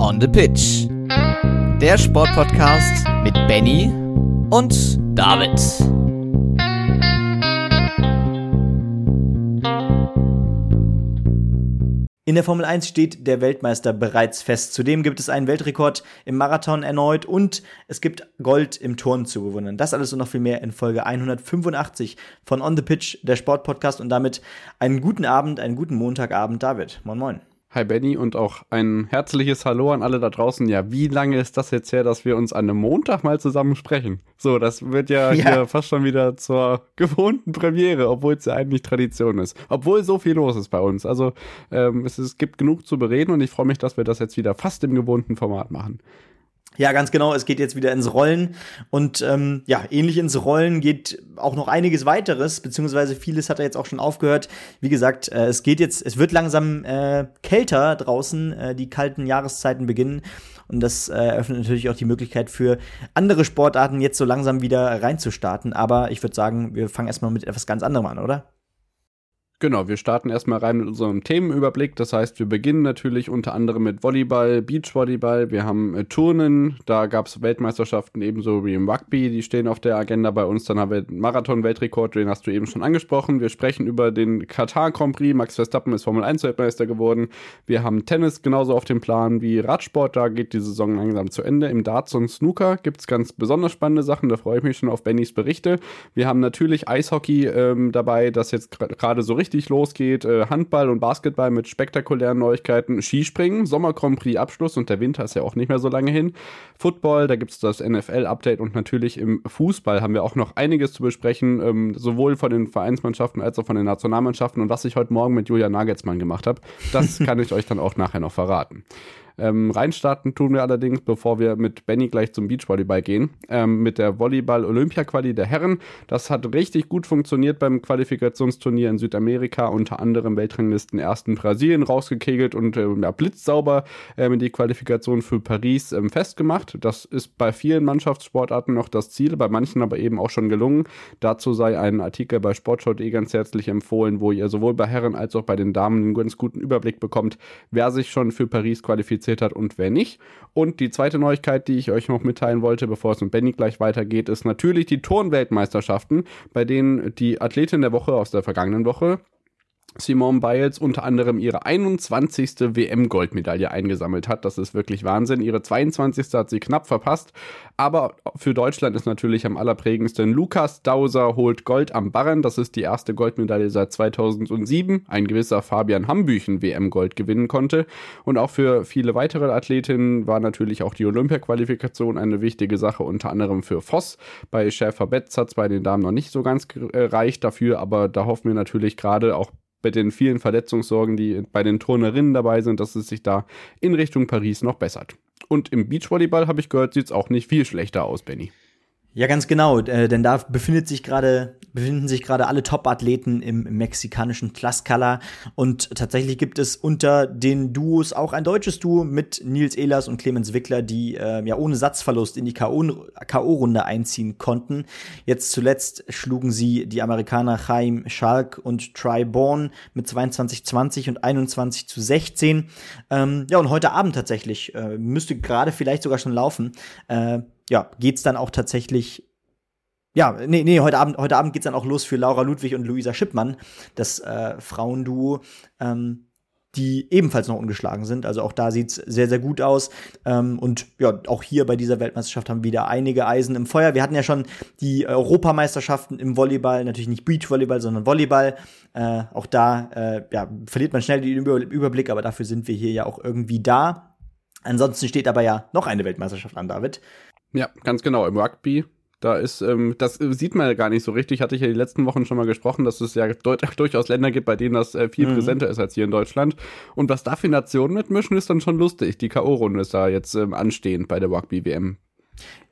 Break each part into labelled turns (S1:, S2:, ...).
S1: On the Pitch. Der Sportpodcast mit Benny und David.
S2: In der Formel 1 steht der Weltmeister bereits fest. Zudem gibt es einen Weltrekord im Marathon erneut und es gibt Gold im Turn zu bewundern. Das alles und noch viel mehr in Folge 185 von On the Pitch, der Sportpodcast und damit einen guten Abend, einen guten Montagabend, David. Moin, moin.
S3: Hi Benny und auch ein herzliches Hallo an alle da draußen. Ja, wie lange ist das jetzt her, dass wir uns an einem Montag mal zusammen sprechen? So, das wird ja, ja. hier fast schon wieder zur gewohnten Premiere, obwohl es ja eigentlich Tradition ist. Obwohl so viel los ist bei uns. Also ähm, es, es gibt genug zu bereden und ich freue mich, dass wir das jetzt wieder fast im gewohnten Format machen.
S2: Ja, ganz genau. Es geht jetzt wieder ins Rollen und ähm, ja, ähnlich ins Rollen geht auch noch einiges weiteres, beziehungsweise vieles hat er jetzt auch schon aufgehört. Wie gesagt, äh, es geht jetzt, es wird langsam äh, kälter draußen, äh, die kalten Jahreszeiten beginnen und das äh, eröffnet natürlich auch die Möglichkeit für andere Sportarten jetzt so langsam wieder reinzustarten. Aber ich würde sagen, wir fangen erstmal mit etwas ganz anderem an, oder?
S3: Genau, wir starten erstmal rein mit unserem Themenüberblick. Das heißt, wir beginnen natürlich unter anderem mit Volleyball, Beachvolleyball. Wir haben äh, Turnen, da gab es Weltmeisterschaften ebenso wie im Rugby, die stehen auf der Agenda bei uns. Dann haben wir Marathon-Weltrekord, den hast du eben schon angesprochen. Wir sprechen über den Katar Grand Prix. Max Verstappen ist Formel 1 Weltmeister geworden. Wir haben Tennis genauso auf dem Plan wie Radsport. Da geht die Saison langsam zu Ende. Im Darts und Snooker gibt es ganz besonders spannende Sachen. Da freue ich mich schon auf Bennys Berichte. Wir haben natürlich Eishockey ähm, dabei, das jetzt gerade so richtig richtig losgeht. Äh, Handball und Basketball mit spektakulären Neuigkeiten. Skispringen, Sommer Grand Prix Abschluss und der Winter ist ja auch nicht mehr so lange hin. Football, da gibt es das NFL-Update und natürlich im Fußball haben wir auch noch einiges zu besprechen, ähm, sowohl von den Vereinsmannschaften als auch von den Nationalmannschaften. Und was ich heute Morgen mit Julia Nagelsmann gemacht habe, das kann ich euch dann auch nachher noch verraten. Ähm, reinstarten tun wir allerdings, bevor wir mit Benny gleich zum Beachvolleyball gehen, ähm, mit der Volleyball-Olympia-Quali der Herren. Das hat richtig gut funktioniert beim Qualifikationsturnier in Südamerika, unter anderem Weltranglisten ersten Brasilien rausgekegelt und äh, ja, blitzsauber ähm, die Qualifikation für Paris ähm, festgemacht. Das ist bei vielen Mannschaftssportarten noch das Ziel, bei manchen aber eben auch schon gelungen. Dazu sei ein Artikel bei Sportschau.de ganz herzlich empfohlen, wo ihr sowohl bei Herren als auch bei den Damen einen ganz guten Überblick bekommt, wer sich schon für Paris qualifiziert interessiert hat und wer nicht. Und die zweite Neuigkeit, die ich euch noch mitteilen wollte, bevor es mit Benny gleich weitergeht, ist natürlich die Turnweltmeisterschaften, bei denen die Athletin der Woche aus der vergangenen Woche Simone Biles unter anderem ihre 21. WM-Goldmedaille eingesammelt hat. Das ist wirklich Wahnsinn. Ihre 22. hat sie knapp verpasst. Aber für Deutschland ist natürlich am allerprägendsten Lukas Dauser holt Gold am Barren. Das ist die erste Goldmedaille seit 2007. Ein gewisser Fabian Hambüchen WM-Gold gewinnen konnte. Und auch für viele weitere Athletinnen war natürlich auch die Olympia-Qualifikation eine wichtige Sache, unter anderem für Voss. Bei Schäfer Betz hat es bei den Damen noch nicht so ganz gereicht dafür, aber da hoffen wir natürlich gerade auch bei den vielen Verletzungssorgen, die bei den Turnerinnen dabei sind, dass es sich da in Richtung Paris noch bessert. Und im Beachvolleyball habe ich gehört, sieht es auch nicht viel schlechter aus, Benny.
S2: Ja, ganz genau, äh, denn da befindet sich gerade befinden sich gerade alle Top-Athleten im, im, mexikanischen Tlaxcala und tatsächlich gibt es unter den Duos auch ein deutsches Duo mit Nils Ehlers und Clemens Wickler, die äh, ja ohne Satzverlust in die KO-Runde einziehen konnten. Jetzt zuletzt schlugen sie die Amerikaner Chaim Schalk und Try Bourne mit 22-20 und 21 zu 16. Ähm, ja, und heute Abend tatsächlich, äh, müsste gerade vielleicht sogar schon laufen, äh, ja, geht's dann auch tatsächlich ja, nee, nee, heute Abend, heute Abend geht's dann auch los für Laura Ludwig und Luisa Schippmann, das äh, Frauenduo, ähm, die ebenfalls noch ungeschlagen sind. Also auch da sieht's sehr, sehr gut aus. Ähm, und ja, auch hier bei dieser Weltmeisterschaft haben wieder einige Eisen im Feuer. Wir hatten ja schon die Europameisterschaften im Volleyball, natürlich nicht Beachvolleyball, sondern Volleyball. Äh, auch da äh, ja, verliert man schnell den Überblick, aber dafür sind wir hier ja auch irgendwie da. Ansonsten steht aber ja noch eine Weltmeisterschaft an, David.
S3: Ja, ganz genau. Im Rugby da ist, ähm, das sieht man ja gar nicht so richtig. Hatte ich ja die letzten Wochen schon mal gesprochen, dass es ja durchaus Länder gibt, bei denen das äh, viel mhm. präsenter ist als hier in Deutschland. Und was da für Nationen mitmischen, ist dann schon lustig. Die K.O.-Runde ist da jetzt ähm, anstehend bei der Rugby-WM.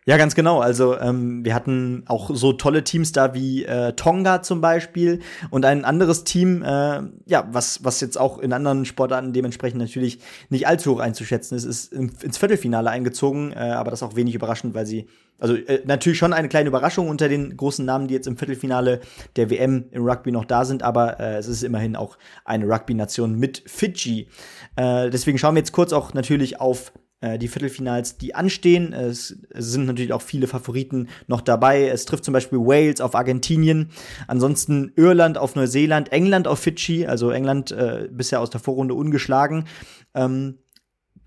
S2: Ja, ganz genau. Also ähm, wir hatten auch so tolle Teams da wie äh, Tonga zum Beispiel und ein anderes Team, äh, ja, was was jetzt auch in anderen Sportarten dementsprechend natürlich nicht allzu hoch einzuschätzen ist, ist ins Viertelfinale eingezogen, äh, aber das auch wenig überraschend, weil sie also äh, natürlich schon eine kleine Überraschung unter den großen Namen, die jetzt im Viertelfinale der WM im Rugby noch da sind, aber äh, es ist immerhin auch eine Rugby-Nation mit Fidschi. Äh, deswegen schauen wir jetzt kurz auch natürlich auf die Viertelfinals, die anstehen. Es, es, sind natürlich auch viele Favoriten noch dabei. Es trifft zum Beispiel Wales auf Argentinien, ansonsten Irland auf Neuseeland, England auf Fidschi, also England äh, bisher aus der Vorrunde ungeschlagen. Ähm,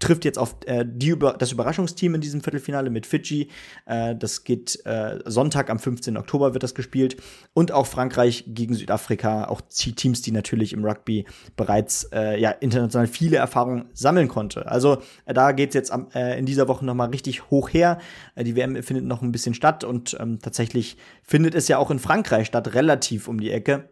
S2: trifft jetzt auf äh, die, das Überraschungsteam in diesem Viertelfinale mit Fidschi. Äh, das geht äh, Sonntag am 15. Oktober wird das gespielt. Und auch Frankreich gegen Südafrika, auch Teams, die natürlich im Rugby bereits äh, ja, international viele Erfahrungen sammeln konnte. Also äh, da geht's jetzt am, äh, in dieser Woche nochmal richtig hoch her. Die WM findet noch ein bisschen statt und ähm, tatsächlich findet es ja auch in Frankreich statt, relativ um die Ecke.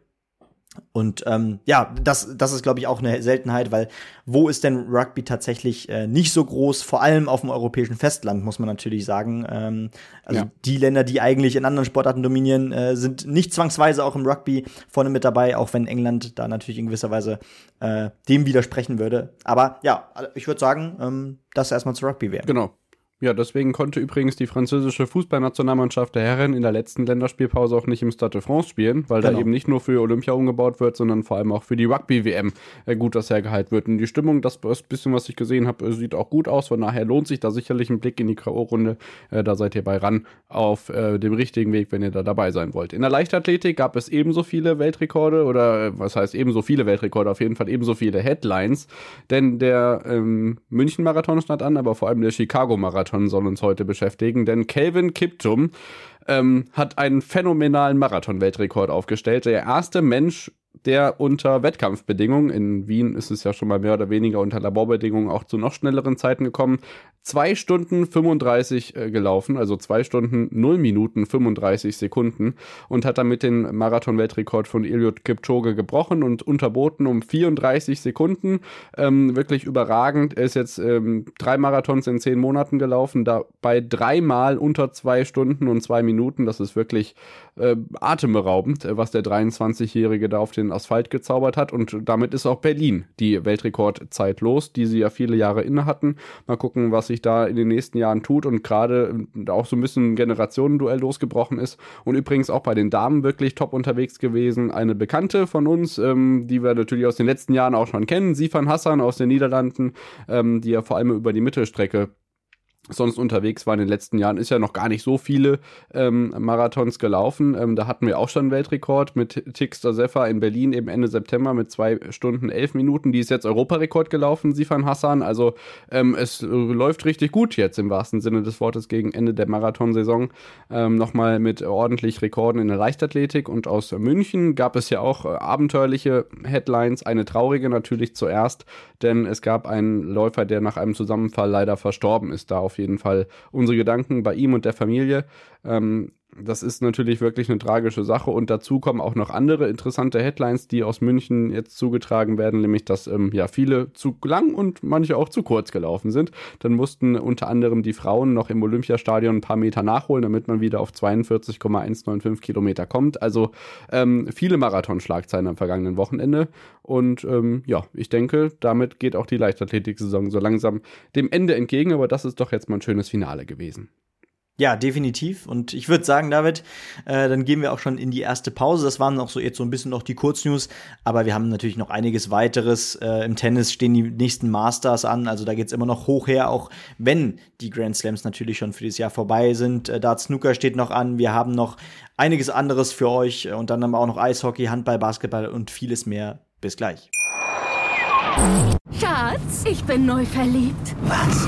S2: Und ähm, ja, das, das ist, glaube ich, auch eine Seltenheit, weil wo ist denn Rugby tatsächlich äh, nicht so groß? Vor allem auf dem europäischen Festland, muss man natürlich sagen. Ähm, also ja. die Länder, die eigentlich in anderen Sportarten dominieren, äh, sind nicht zwangsweise auch im Rugby vorne mit dabei, auch wenn England da natürlich in gewisser Weise äh, dem widersprechen würde. Aber ja, ich würde sagen, ähm, das erstmal zu Rugby wäre.
S3: Genau. Ja, deswegen konnte übrigens die französische Fußballnationalmannschaft der Herren in der letzten Länderspielpause auch nicht im Stade de France spielen, weil genau. da eben nicht nur für Olympia umgebaut wird, sondern vor allem auch für die Rugby-WM äh, gut das hergehalten wird. Und die Stimmung, das, bisschen, was ich gesehen habe, äh, sieht auch gut aus. Von daher lohnt sich da sicherlich ein Blick in die K.O.-Runde. Äh, da seid ihr bei ran auf dem richtigen Weg, wenn ihr da dabei sein wollt. In der Leichtathletik gab es ebenso viele Weltrekorde oder was heißt ebenso viele Weltrekorde, auf jeden Fall ebenso viele Headlines. Denn der ähm, München-Marathon stand an, aber vor allem der Chicago-Marathon Marathon soll uns heute beschäftigen, denn Calvin Kiptum ähm, hat einen phänomenalen Marathon-Weltrekord aufgestellt. Der erste Mensch der unter Wettkampfbedingungen, in Wien ist es ja schon mal mehr oder weniger unter Laborbedingungen auch zu noch schnelleren Zeiten gekommen, zwei Stunden 35 äh, gelaufen, also zwei Stunden 0 Minuten 35 Sekunden und hat damit den Marathon-Weltrekord von Eliud Kipchoge gebrochen und unterboten um 34 Sekunden. Ähm, wirklich überragend. Er ist jetzt ähm, drei Marathons in zehn Monaten gelaufen, dabei dreimal unter zwei Stunden und zwei Minuten. Das ist wirklich äh, atemberaubend, was der 23-Jährige da auf den Asphalt gezaubert hat. Und damit ist auch Berlin die Weltrekordzeit los, die sie ja viele Jahre inne hatten. Mal gucken, was sich da in den nächsten Jahren tut und gerade äh, auch so ein bisschen ein Generationenduell losgebrochen ist. Und übrigens auch bei den Damen wirklich top unterwegs gewesen. Eine Bekannte von uns, ähm, die wir natürlich aus den letzten Jahren auch schon kennen, Sifan Hassan aus den Niederlanden, ähm, die ja vor allem über die Mittelstrecke sonst unterwegs war in den letzten Jahren, ist ja noch gar nicht so viele ähm, Marathons gelaufen. Ähm, da hatten wir auch schon einen Weltrekord mit Tixter Seffa in Berlin eben Ende September mit zwei Stunden elf Minuten. Die ist jetzt Europarekord gelaufen, Sifan Hassan. Also ähm, es läuft richtig gut jetzt im wahrsten Sinne des Wortes gegen Ende der Marathonsaison. Ähm, Nochmal mit ordentlich Rekorden in der Leichtathletik und aus München gab es ja auch äh, abenteuerliche Headlines. Eine traurige natürlich zuerst, denn es gab einen Läufer, der nach einem Zusammenfall leider verstorben ist. Da auf jeden Fall unsere Gedanken bei ihm und der Familie. Ähm, das ist natürlich wirklich eine tragische Sache und dazu kommen auch noch andere interessante Headlines, die aus München jetzt zugetragen werden, nämlich dass ähm, ja viele zu lang und manche auch zu kurz gelaufen sind. Dann mussten unter anderem die Frauen noch im Olympiastadion ein paar Meter nachholen, damit man wieder auf 42,195 Kilometer kommt. Also ähm, viele Marathonschlagzeilen am vergangenen Wochenende und ähm, ja, ich denke, damit geht auch die Leichtathletik-Saison so langsam dem Ende entgegen, aber das ist doch jetzt mal ein schönes Finale gewesen.
S2: Ja, definitiv. Und ich würde sagen, David, äh, dann gehen wir auch schon in die erste Pause. Das waren auch so jetzt so ein bisschen noch die Kurznews, aber wir haben natürlich noch einiges weiteres. Äh, Im Tennis stehen die nächsten Masters an, also da geht's immer noch hoch her, auch wenn die Grand Slams natürlich schon für dieses Jahr vorbei sind. Äh, Dart Snooker steht noch an. Wir haben noch einiges anderes für euch und dann haben wir auch noch Eishockey, Handball, Basketball und vieles mehr. Bis gleich.
S4: Schatz, ich bin neu verliebt.
S5: Was?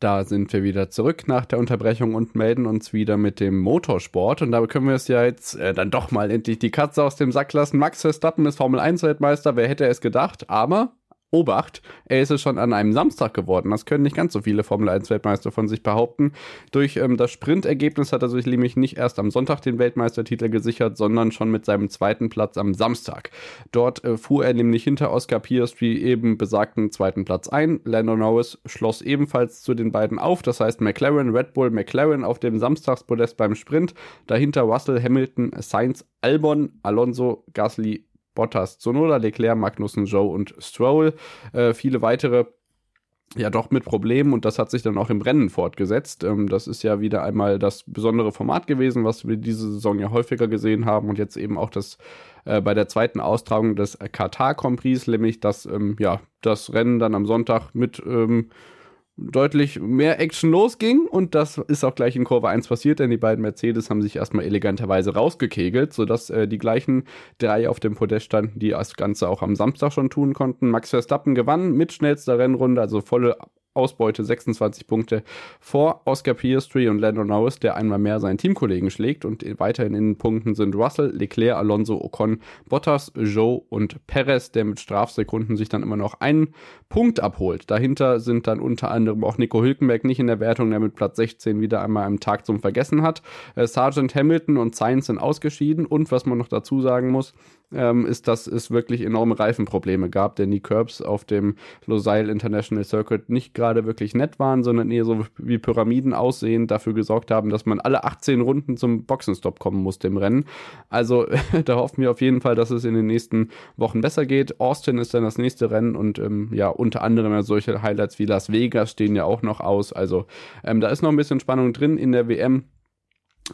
S3: Da sind wir wieder zurück nach der Unterbrechung und melden uns wieder mit dem Motorsport. Und da können wir es ja jetzt äh, dann doch mal endlich die Katze aus dem Sack lassen. Max Verstappen ist Formel 1 Weltmeister. Wer hätte es gedacht? Aber Obacht, er ist es schon an einem Samstag geworden. Das können nicht ganz so viele Formel 1 Weltmeister von sich behaupten. Durch ähm, das Sprintergebnis hat er sich nämlich nicht erst am Sonntag den Weltmeistertitel gesichert, sondern schon mit seinem zweiten Platz am Samstag. Dort äh, fuhr er nämlich hinter Oscar Piastri eben besagten zweiten Platz ein. Lando Norris schloss ebenfalls zu den beiden auf. Das heißt McLaren, Red Bull, McLaren auf dem Samstagspodest beim Sprint. Dahinter Russell, Hamilton, Sainz, Albon, Alonso, Gasly, Bottas, Sonoda, Leclerc, Magnussen, Joe und Stroll. Äh, viele weitere ja doch mit Problemen und das hat sich dann auch im Rennen fortgesetzt. Ähm, das ist ja wieder einmal das besondere Format gewesen, was wir diese Saison ja häufiger gesehen haben und jetzt eben auch das äh, bei der zweiten Austragung des Katar Grand Prix, nämlich dass ähm, ja das Rennen dann am Sonntag mit ähm, deutlich mehr Action losging und das ist auch gleich in Kurve 1 passiert, denn die beiden Mercedes haben sich erstmal eleganterweise rausgekegelt, sodass äh, die gleichen drei auf dem Podest standen, die das Ganze auch am Samstag schon tun konnten. Max Verstappen gewann mit schnellster Rennrunde, also volle Ausbeute 26 Punkte vor Oscar Piastri und Lando Norris, der einmal mehr seinen Teamkollegen schlägt. Und weiterhin in den Punkten sind Russell, Leclerc, Alonso, Ocon, Bottas, Joe und Perez, der mit Strafsekunden sich dann immer noch einen Punkt abholt. Dahinter sind dann unter anderem auch Nico Hülkenberg nicht in der Wertung, der mit Platz 16 wieder einmal am Tag zum Vergessen hat. Äh, Sergeant Hamilton und Sainz sind ausgeschieden. Und was man noch dazu sagen muss, ähm, ist, dass es wirklich enorme Reifenprobleme gab, denn die Curbs auf dem Losail International Circuit nicht gerade wirklich nett waren, sondern eher so wie Pyramiden aussehen, dafür gesorgt haben, dass man alle 18 Runden zum Boxenstopp kommen musste im Rennen. Also da hoffen wir auf jeden Fall, dass es in den nächsten Wochen besser geht. Austin ist dann das nächste Rennen und ähm, ja, unter anderem solche Highlights wie Las Vegas stehen ja auch noch aus. Also ähm, da ist noch ein bisschen Spannung drin in der WM.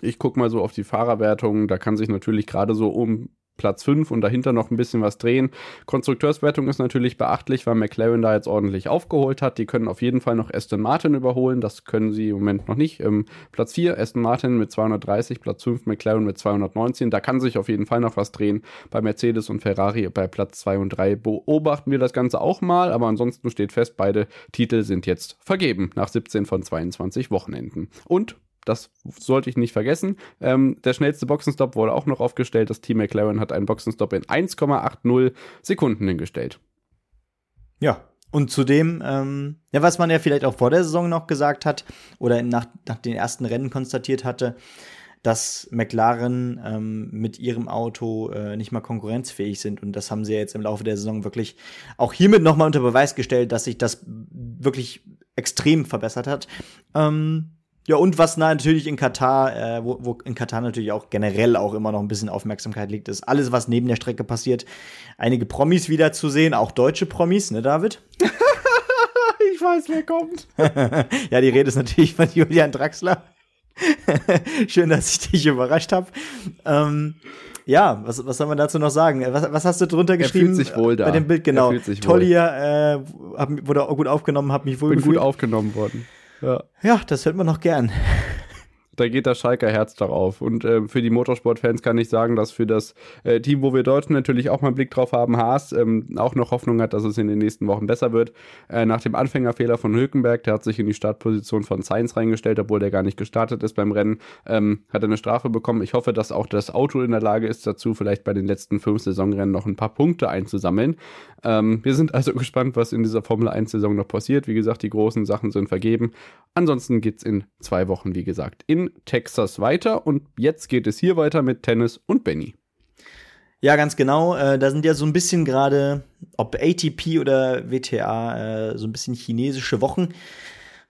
S3: Ich gucke mal so auf die Fahrerwertung. Da kann sich natürlich gerade so um Platz 5 und dahinter noch ein bisschen was drehen. Konstrukteurswertung ist natürlich beachtlich, weil McLaren da jetzt ordentlich aufgeholt hat. Die können auf jeden Fall noch Aston Martin überholen. Das können sie im Moment noch nicht. Ähm, Platz 4 Aston Martin mit 230, Platz 5 McLaren mit 219. Da kann sich auf jeden Fall noch was drehen. Bei Mercedes und Ferrari bei Platz 2 und 3 beobachten wir das Ganze auch mal. Aber ansonsten steht fest, beide Titel sind jetzt vergeben nach 17 von 22 Wochenenden. Und das sollte ich nicht vergessen. Ähm, der schnellste Boxenstopp wurde auch noch aufgestellt. Das Team McLaren hat einen Boxenstopp in 1,80 Sekunden hingestellt.
S2: Ja, und zudem, ähm, ja, was man ja vielleicht auch vor der Saison noch gesagt hat oder nach, nach den ersten Rennen konstatiert hatte, dass McLaren ähm, mit ihrem Auto äh, nicht mal konkurrenzfähig sind. Und das haben sie ja jetzt im Laufe der Saison wirklich auch hiermit nochmal unter Beweis gestellt, dass sich das wirklich extrem verbessert hat. Ähm, ja, und was natürlich in Katar, äh, wo, wo in Katar natürlich auch generell auch immer noch ein bisschen Aufmerksamkeit liegt, ist alles, was neben der Strecke passiert. Einige Promis wiederzusehen, auch deutsche Promis, ne, David?
S3: ich weiß, wer kommt.
S2: ja, die Rede ist natürlich von Julian Draxler. Schön, dass ich dich überrascht habe. Ähm, ja, was, was soll man dazu noch sagen? Was, was hast du drunter geschrieben?
S3: Er fühlt sich wohl da.
S2: Bei dem Bild, genau. Tollier äh, wurde auch gut aufgenommen, hab mich wohl
S3: Bin
S2: gefühlt.
S3: gut aufgenommen worden.
S2: Ja. ja, das hört man noch gern.
S3: Da geht das Schalker Herz darauf. Und äh, für die Motorsportfans kann ich sagen, dass für das äh, Team, wo wir Deutschen natürlich auch mal einen Blick drauf haben, Haas, ähm, auch noch Hoffnung hat, dass es in den nächsten Wochen besser wird. Äh, nach dem Anfängerfehler von Hülkenberg, der hat sich in die Startposition von Sainz reingestellt, obwohl der gar nicht gestartet ist beim Rennen, ähm, hat er eine Strafe bekommen. Ich hoffe, dass auch das Auto in der Lage ist dazu, vielleicht bei den letzten fünf Saisonrennen noch ein paar Punkte einzusammeln. Ähm, wir sind also gespannt, was in dieser Formel 1-Saison noch passiert. Wie gesagt, die großen Sachen sind vergeben. Ansonsten geht's in zwei Wochen, wie gesagt, in Texas weiter. Und jetzt geht es hier weiter mit Tennis und Benny.
S2: Ja, ganz genau. Äh, da sind ja so ein bisschen gerade, ob ATP oder WTA, äh, so ein bisschen chinesische Wochen.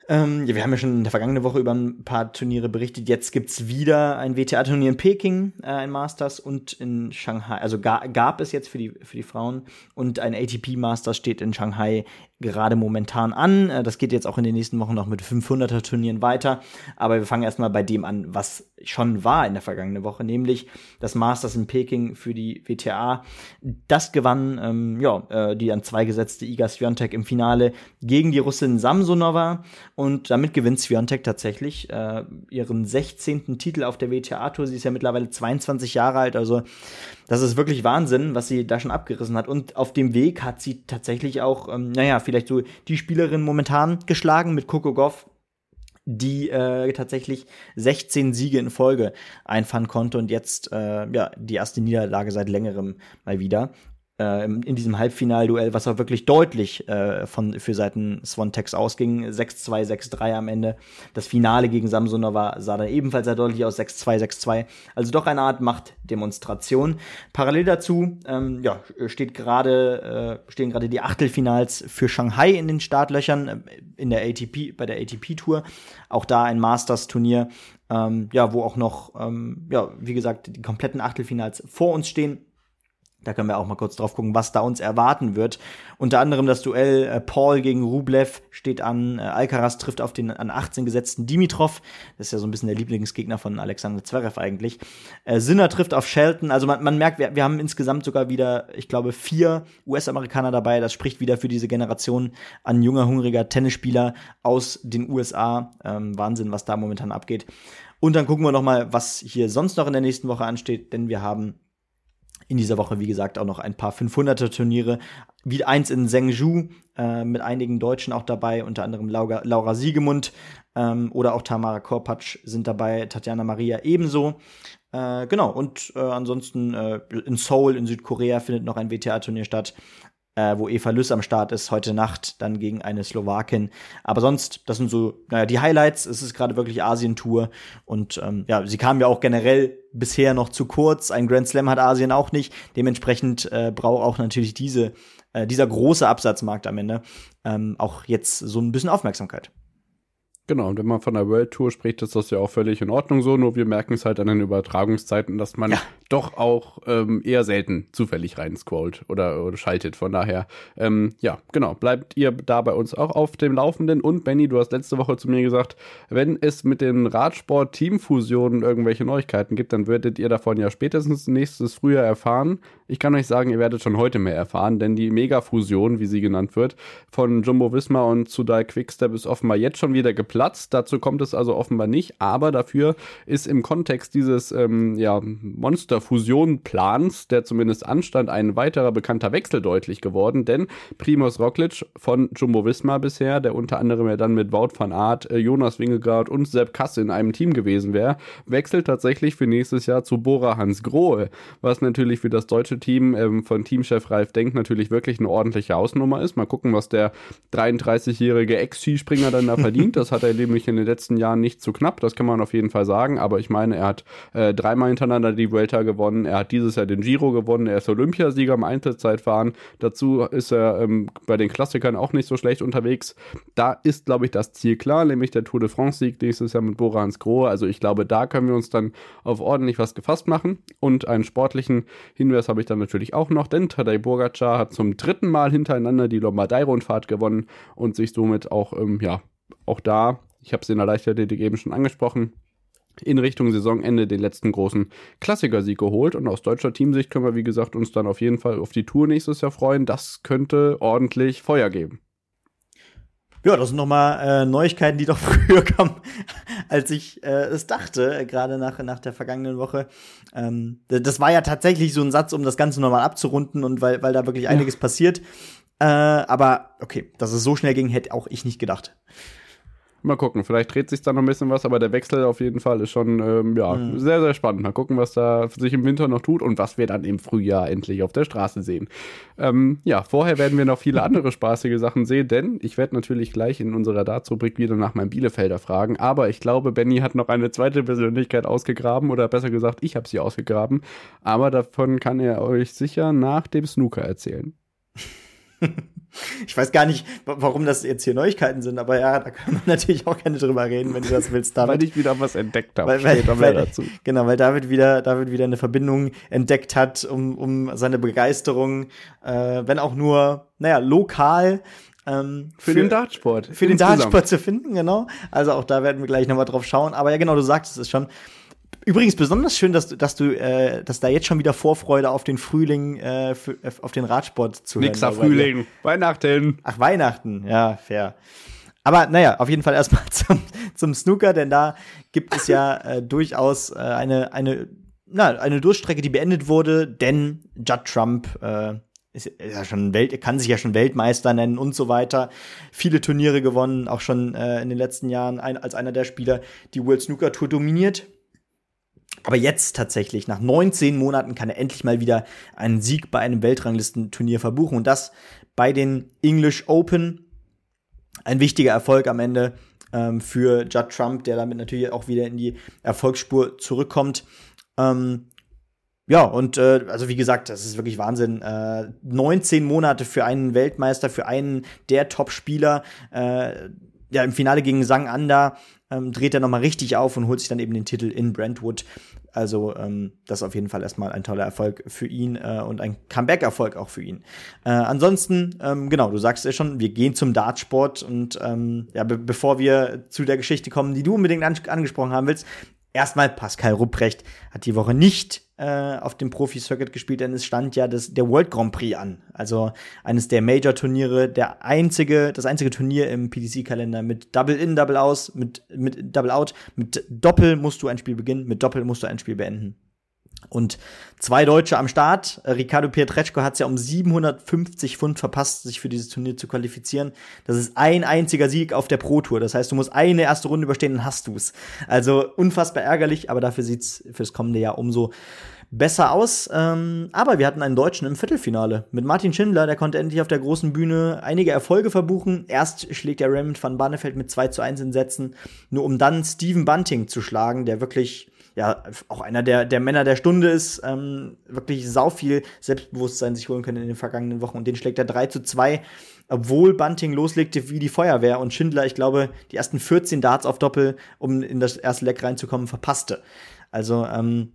S2: Ähm, ja, wir haben ja schon in der vergangenen Woche über ein paar Turniere berichtet. Jetzt gibt's wieder ein WTA-Turnier in Peking, äh, ein Masters und in Shanghai. Also ga, gab es jetzt für die, für die Frauen und ein ATP-Masters steht in Shanghai gerade momentan an. Äh, das geht jetzt auch in den nächsten Wochen noch mit 500er Turnieren weiter. Aber wir fangen erstmal bei dem an, was schon war in der vergangenen Woche, nämlich das Masters in Peking für die WTA. Das gewann ähm, ja, äh, die an zwei gesetzte Iga Swiatek im Finale gegen die Russin Samsonova und damit gewinnt Swiatek tatsächlich äh, ihren 16. Titel auf der WTA-Tour. Sie ist ja mittlerweile 22 Jahre alt, also das ist wirklich Wahnsinn, was sie da schon abgerissen hat. Und auf dem Weg hat sie tatsächlich auch, ähm, naja, vielleicht so die Spielerin momentan geschlagen mit Coco Goff die äh, tatsächlich 16 Siege in Folge einfahren konnte und jetzt äh, ja die erste Niederlage seit längerem mal wieder äh, in diesem Halbfinalduell, was auch wirklich deutlich äh, von für Seiten Swantex ausging. 6-2, 6-3 am Ende. Das Finale gegen Samsonova sah dann ebenfalls sehr deutlich aus, 6-2, 6-2. Also doch eine Art Machtdemonstration. Parallel dazu ähm, ja, steht gerade äh, stehen gerade die Achtelfinals für Shanghai in den Startlöchern äh, in der ATP bei der ATP Tour. Auch da ein Masters Turnier, ähm, ja, wo auch noch ähm, ja, wie gesagt, die kompletten Achtelfinals vor uns stehen. Da können wir auch mal kurz drauf gucken, was da uns erwarten wird. Unter anderem das Duell äh, Paul gegen Rublev steht an. Äh, Alcaraz trifft auf den an 18 gesetzten Dimitrov. Das ist ja so ein bisschen der Lieblingsgegner von Alexander Zverev eigentlich. Äh, Sinner trifft auf Shelton. Also man, man merkt, wir, wir haben insgesamt sogar wieder, ich glaube, vier US-Amerikaner dabei. Das spricht wieder für diese Generation an junger, hungriger Tennisspieler aus den USA. Ähm, Wahnsinn, was da momentan abgeht. Und dann gucken wir noch mal, was hier sonst noch in der nächsten Woche ansteht, denn wir haben in dieser Woche, wie gesagt, auch noch ein paar 500er-Turniere. Wie eins in Zhengzhou äh, mit einigen Deutschen auch dabei, unter anderem Laura, Laura Siegemund ähm, oder auch Tamara Korpatsch sind dabei, Tatjana Maria ebenso. Äh, genau, und äh, ansonsten äh, in Seoul in Südkorea findet noch ein WTA-Turnier statt äh, wo Eva Lüss am Start ist, heute Nacht dann gegen eine Slowakin. Aber sonst, das sind so, naja, die Highlights. Es ist gerade wirklich Asien-Tour. Und ähm, ja, sie kam ja auch generell bisher noch zu kurz. Ein Grand Slam hat Asien auch nicht. Dementsprechend äh, braucht auch natürlich diese, äh, dieser große Absatzmarkt am Ende ähm, auch jetzt so ein bisschen Aufmerksamkeit.
S3: Genau, und wenn man von der World Tour spricht, ist das ja auch völlig in Ordnung so, nur wir merken es halt an den Übertragungszeiten, dass man ja. Doch auch ähm, eher selten zufällig reinscrollt oder, oder schaltet. Von daher, ähm, ja, genau, bleibt ihr da bei uns auch auf dem Laufenden. Und Benny, du hast letzte Woche zu mir gesagt, wenn es mit den Radsport-Teamfusionen irgendwelche Neuigkeiten gibt, dann würdet ihr davon ja spätestens nächstes Frühjahr erfahren. Ich kann euch sagen, ihr werdet schon heute mehr erfahren, denn die Mega-Fusion, wie sie genannt wird, von Jumbo Visma und Sudal Quickstep ist offenbar jetzt schon wieder geplant Platz. Dazu kommt es also offenbar nicht, aber dafür ist im Kontext dieses ähm, ja, Monster-Fusion-Plans, der zumindest anstand, ein weiterer bekannter Wechsel deutlich geworden, denn Primoz Roglic von Jumbo Visma bisher, der unter anderem ja dann mit Wout van Aert, äh, Jonas Wingegaard und Sepp Kass in einem Team gewesen wäre, wechselt tatsächlich für nächstes Jahr zu Bora Hans Grohe, was natürlich für das deutsche Team ähm, von Teamchef Ralf Denk natürlich wirklich eine ordentliche Hausnummer ist. Mal gucken, was der 33-jährige Ex-Skispringer dann da verdient. Das hat er nämlich in den letzten Jahren nicht zu knapp, das kann man auf jeden Fall sagen. Aber ich meine, er hat äh, dreimal hintereinander die Vuelta gewonnen, er hat dieses Jahr den Giro gewonnen, er ist Olympiasieger im Einzelzeitfahren. Dazu ist er ähm, bei den Klassikern auch nicht so schlecht unterwegs. Da ist, glaube ich, das Ziel klar, nämlich der Tour de France-Sieg nächstes Jahr mit Bora Grohe. Also ich glaube, da können wir uns dann auf ordentlich was gefasst machen. Und einen sportlichen Hinweis habe ich dann natürlich auch noch, denn Tadej Bogacar hat zum dritten Mal hintereinander die Lombardei-Rundfahrt gewonnen und sich somit auch, ähm, ja, auch da, ich habe es in der Leichtathletik eben schon angesprochen, in Richtung Saisonende den letzten großen Klassikersieg geholt. Und aus deutscher Teamsicht können wir, wie gesagt, uns dann auf jeden Fall auf die Tour nächstes Jahr freuen. Das könnte ordentlich Feuer geben.
S2: Ja, das sind nochmal äh, Neuigkeiten, die doch früher kamen, als ich äh, es dachte, äh, gerade nach, nach der vergangenen Woche. Ähm, das war ja tatsächlich so ein Satz, um das Ganze nochmal abzurunden und weil, weil da wirklich einiges ja. passiert. Äh, aber okay, dass es so schnell ging, hätte auch ich nicht gedacht.
S3: Mal gucken, vielleicht dreht sich da noch ein bisschen was, aber der Wechsel auf jeden Fall ist schon ähm, ja, mhm. sehr, sehr spannend. Mal gucken, was da sich im Winter noch tut und was wir dann im Frühjahr endlich auf der Straße sehen. Ähm, ja, vorher werden wir noch viele andere spaßige Sachen sehen, denn ich werde natürlich gleich in unserer Darts-Rubrik wieder nach meinem Bielefelder fragen, aber ich glaube, Benny hat noch eine zweite Persönlichkeit ausgegraben oder besser gesagt, ich habe sie ausgegraben, aber davon kann er euch sicher nach dem Snooker erzählen.
S2: Ich weiß gar nicht, warum das jetzt hier Neuigkeiten sind, aber ja, da kann man natürlich auch gerne drüber reden, wenn du das willst.
S3: David. weil ich wieder was entdeckt habe.
S2: Weil, weil, weil, dazu. Genau, weil David wieder, David wieder eine Verbindung entdeckt hat, um, um seine Begeisterung, äh, wenn auch nur, naja, lokal
S3: ähm, für, für, den Dartsport.
S2: Für den Dartsport zu finden, genau. Also auch da werden wir gleich nochmal drauf schauen. Aber ja, genau, du sagtest es schon Übrigens besonders schön, dass du, dass du, äh, dass da jetzt schon wieder Vorfreude auf den Frühling, äh, für, auf den Radsport zu hören
S3: Nixer
S2: bei dir.
S3: Frühling, Weihnachten.
S2: Ach, Weihnachten, ja, fair. Aber naja, auf jeden Fall erstmal zum, zum Snooker, denn da gibt es ja äh, durchaus äh, eine, eine, na, eine Durchstrecke, die beendet wurde, denn Judd Trump äh, ist ist ja schon Welt, kann sich ja schon Weltmeister nennen und so weiter. Viele Turniere gewonnen, auch schon äh, in den letzten Jahren ein, als einer der Spieler die World Snooker Tour dominiert. Aber jetzt tatsächlich, nach 19 Monaten, kann er endlich mal wieder einen Sieg bei einem Weltranglistenturnier verbuchen. Und das bei den English Open. Ein wichtiger Erfolg am Ende ähm, für Judd Trump, der damit natürlich auch wieder in die Erfolgsspur zurückkommt. Ähm, ja, und äh, also wie gesagt, das ist wirklich Wahnsinn. Äh, 19 Monate für einen Weltmeister, für einen der Top-Spieler. Äh, ja, im Finale gegen Sang Anda ähm, dreht er nochmal richtig auf und holt sich dann eben den Titel in Brentwood. Also ähm, das ist auf jeden Fall erstmal ein toller Erfolg für ihn äh, und ein Comeback-Erfolg auch für ihn. Äh, ansonsten, ähm, genau, du sagst ja schon, wir gehen zum Dartsport und ähm, ja, be bevor wir zu der Geschichte kommen, die du unbedingt an angesprochen haben willst, erstmal Pascal Rupprecht hat die Woche nicht äh, auf dem Profi-Circuit gespielt, denn es stand ja das, der World Grand Prix an. Also eines der Major-Turniere, der einzige, das einzige Turnier im PDC-Kalender mit Double In, Double Aus, mit, mit Double Out, mit Doppel musst du ein Spiel beginnen, mit Doppel musst du ein Spiel beenden. Und zwei Deutsche am Start. Äh, Ricardo Pietreczko hat es ja um 750 Pfund verpasst, sich für dieses Turnier zu qualifizieren. Das ist ein einziger Sieg auf der Pro Tour. Das heißt, du musst eine erste Runde überstehen, dann hast du's. Also unfassbar ärgerlich, aber dafür sieht's fürs kommende Jahr umso besser aus. Ähm, aber wir hatten einen Deutschen im Viertelfinale mit Martin Schindler. Der konnte endlich auf der großen Bühne einige Erfolge verbuchen. Erst schlägt er Raymond van Barneveld mit 2 zu 1 in Sätzen, nur um dann Steven Bunting zu schlagen, der wirklich ja, auch einer der, der Männer der Stunde ist, ähm, wirklich sau viel Selbstbewusstsein sich holen können in den vergangenen Wochen. Und den schlägt er 3 zu 2, obwohl Bunting loslegte wie die Feuerwehr und Schindler, ich glaube, die ersten 14 Darts auf Doppel, um in das erste Leck reinzukommen, verpasste. Also, ähm,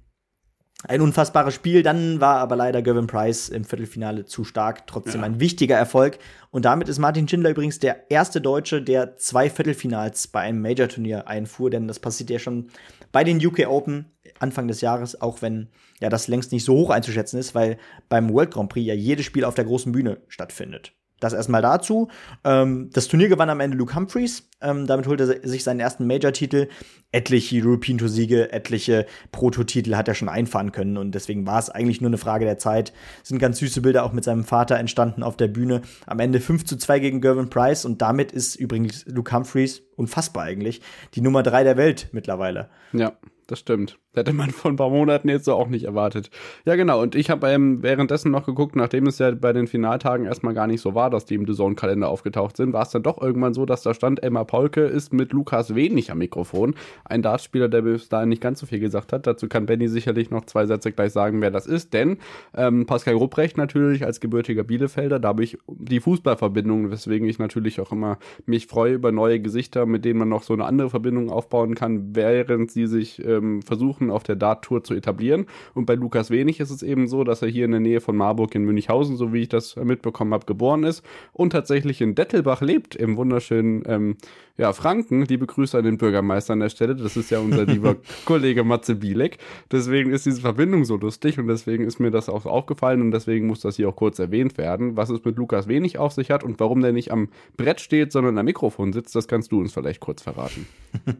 S2: ein unfassbares Spiel, dann war aber leider Gavin Price im Viertelfinale zu stark. Trotzdem
S3: Ja.
S2: ein wichtiger Erfolg. Und damit ist Martin Schindler übrigens der erste Deutsche, der zwei Viertelfinals bei einem Major-Turnier einfuhr, denn das passiert ja schon bei den UK Open Anfang des Jahres, auch wenn ja das längst nicht so hoch einzuschätzen ist, weil beim World Grand Prix ja jedes Spiel auf der großen Bühne stattfindet. Das erstmal dazu. Ähm, das Turnier gewann am Ende Luke Humphreys. Ähm, damit holte er sich seinen ersten Major-Titel. Etliche European Tour-Siege, etliche Prototitel hat er schon einfahren können. Und deswegen war es eigentlich nur eine Frage der Zeit. Sind ganz süße Bilder auch mit seinem Vater entstanden auf der Bühne. Am Ende 5 zu 2 gegen Gervin Price. Und damit ist übrigens Luke Humphreys, unfassbar eigentlich, die Nummer 3 der Welt mittlerweile.
S3: Ja, das stimmt. Hätte man vor ein paar Monaten jetzt so auch nicht erwartet. Ja, genau. Und ich habe ähm, währenddessen noch geguckt, nachdem es ja bei den Finaltagen erstmal gar nicht so war, dass die im The Zone-Kalender aufgetaucht sind, war es dann doch irgendwann so, dass da stand, Emma Paulke ist mit Lukas Wenig am Mikrofon. Ein Dartspieler, der bis dahin nicht ganz so viel gesagt hat. Dazu kann Benny sicherlich noch zwei Sätze gleich sagen, wer das ist. Denn ähm, Pascal Rupprecht natürlich als gebürtiger Bielefelder, da habe ich die Fußballverbindung, weswegen ich natürlich auch immer mich freue über neue Gesichter, mit denen man noch so eine andere Verbindung aufbauen kann, während sie sich ähm, versuchen, auf der Dart-Tour zu etablieren. Und bei Lukas Wenig ist es eben so, dass er hier in der Nähe von Marburg in Münchhausen, so wie ich das mitbekommen habe, geboren ist und tatsächlich in Dettelbach lebt, im wunderschönen ähm, ja, Franken. Liebe Grüße an den Bürgermeister an der Stelle. Das ist ja unser lieber Kollege Matze Bielek. Deswegen ist diese Verbindung so lustig und deswegen ist mir das auch aufgefallen und deswegen muss das hier auch kurz erwähnt werden. Was es mit Lukas Wenig auf sich hat und warum der nicht am Brett steht, sondern am Mikrofon sitzt, das kannst du uns vielleicht kurz verraten.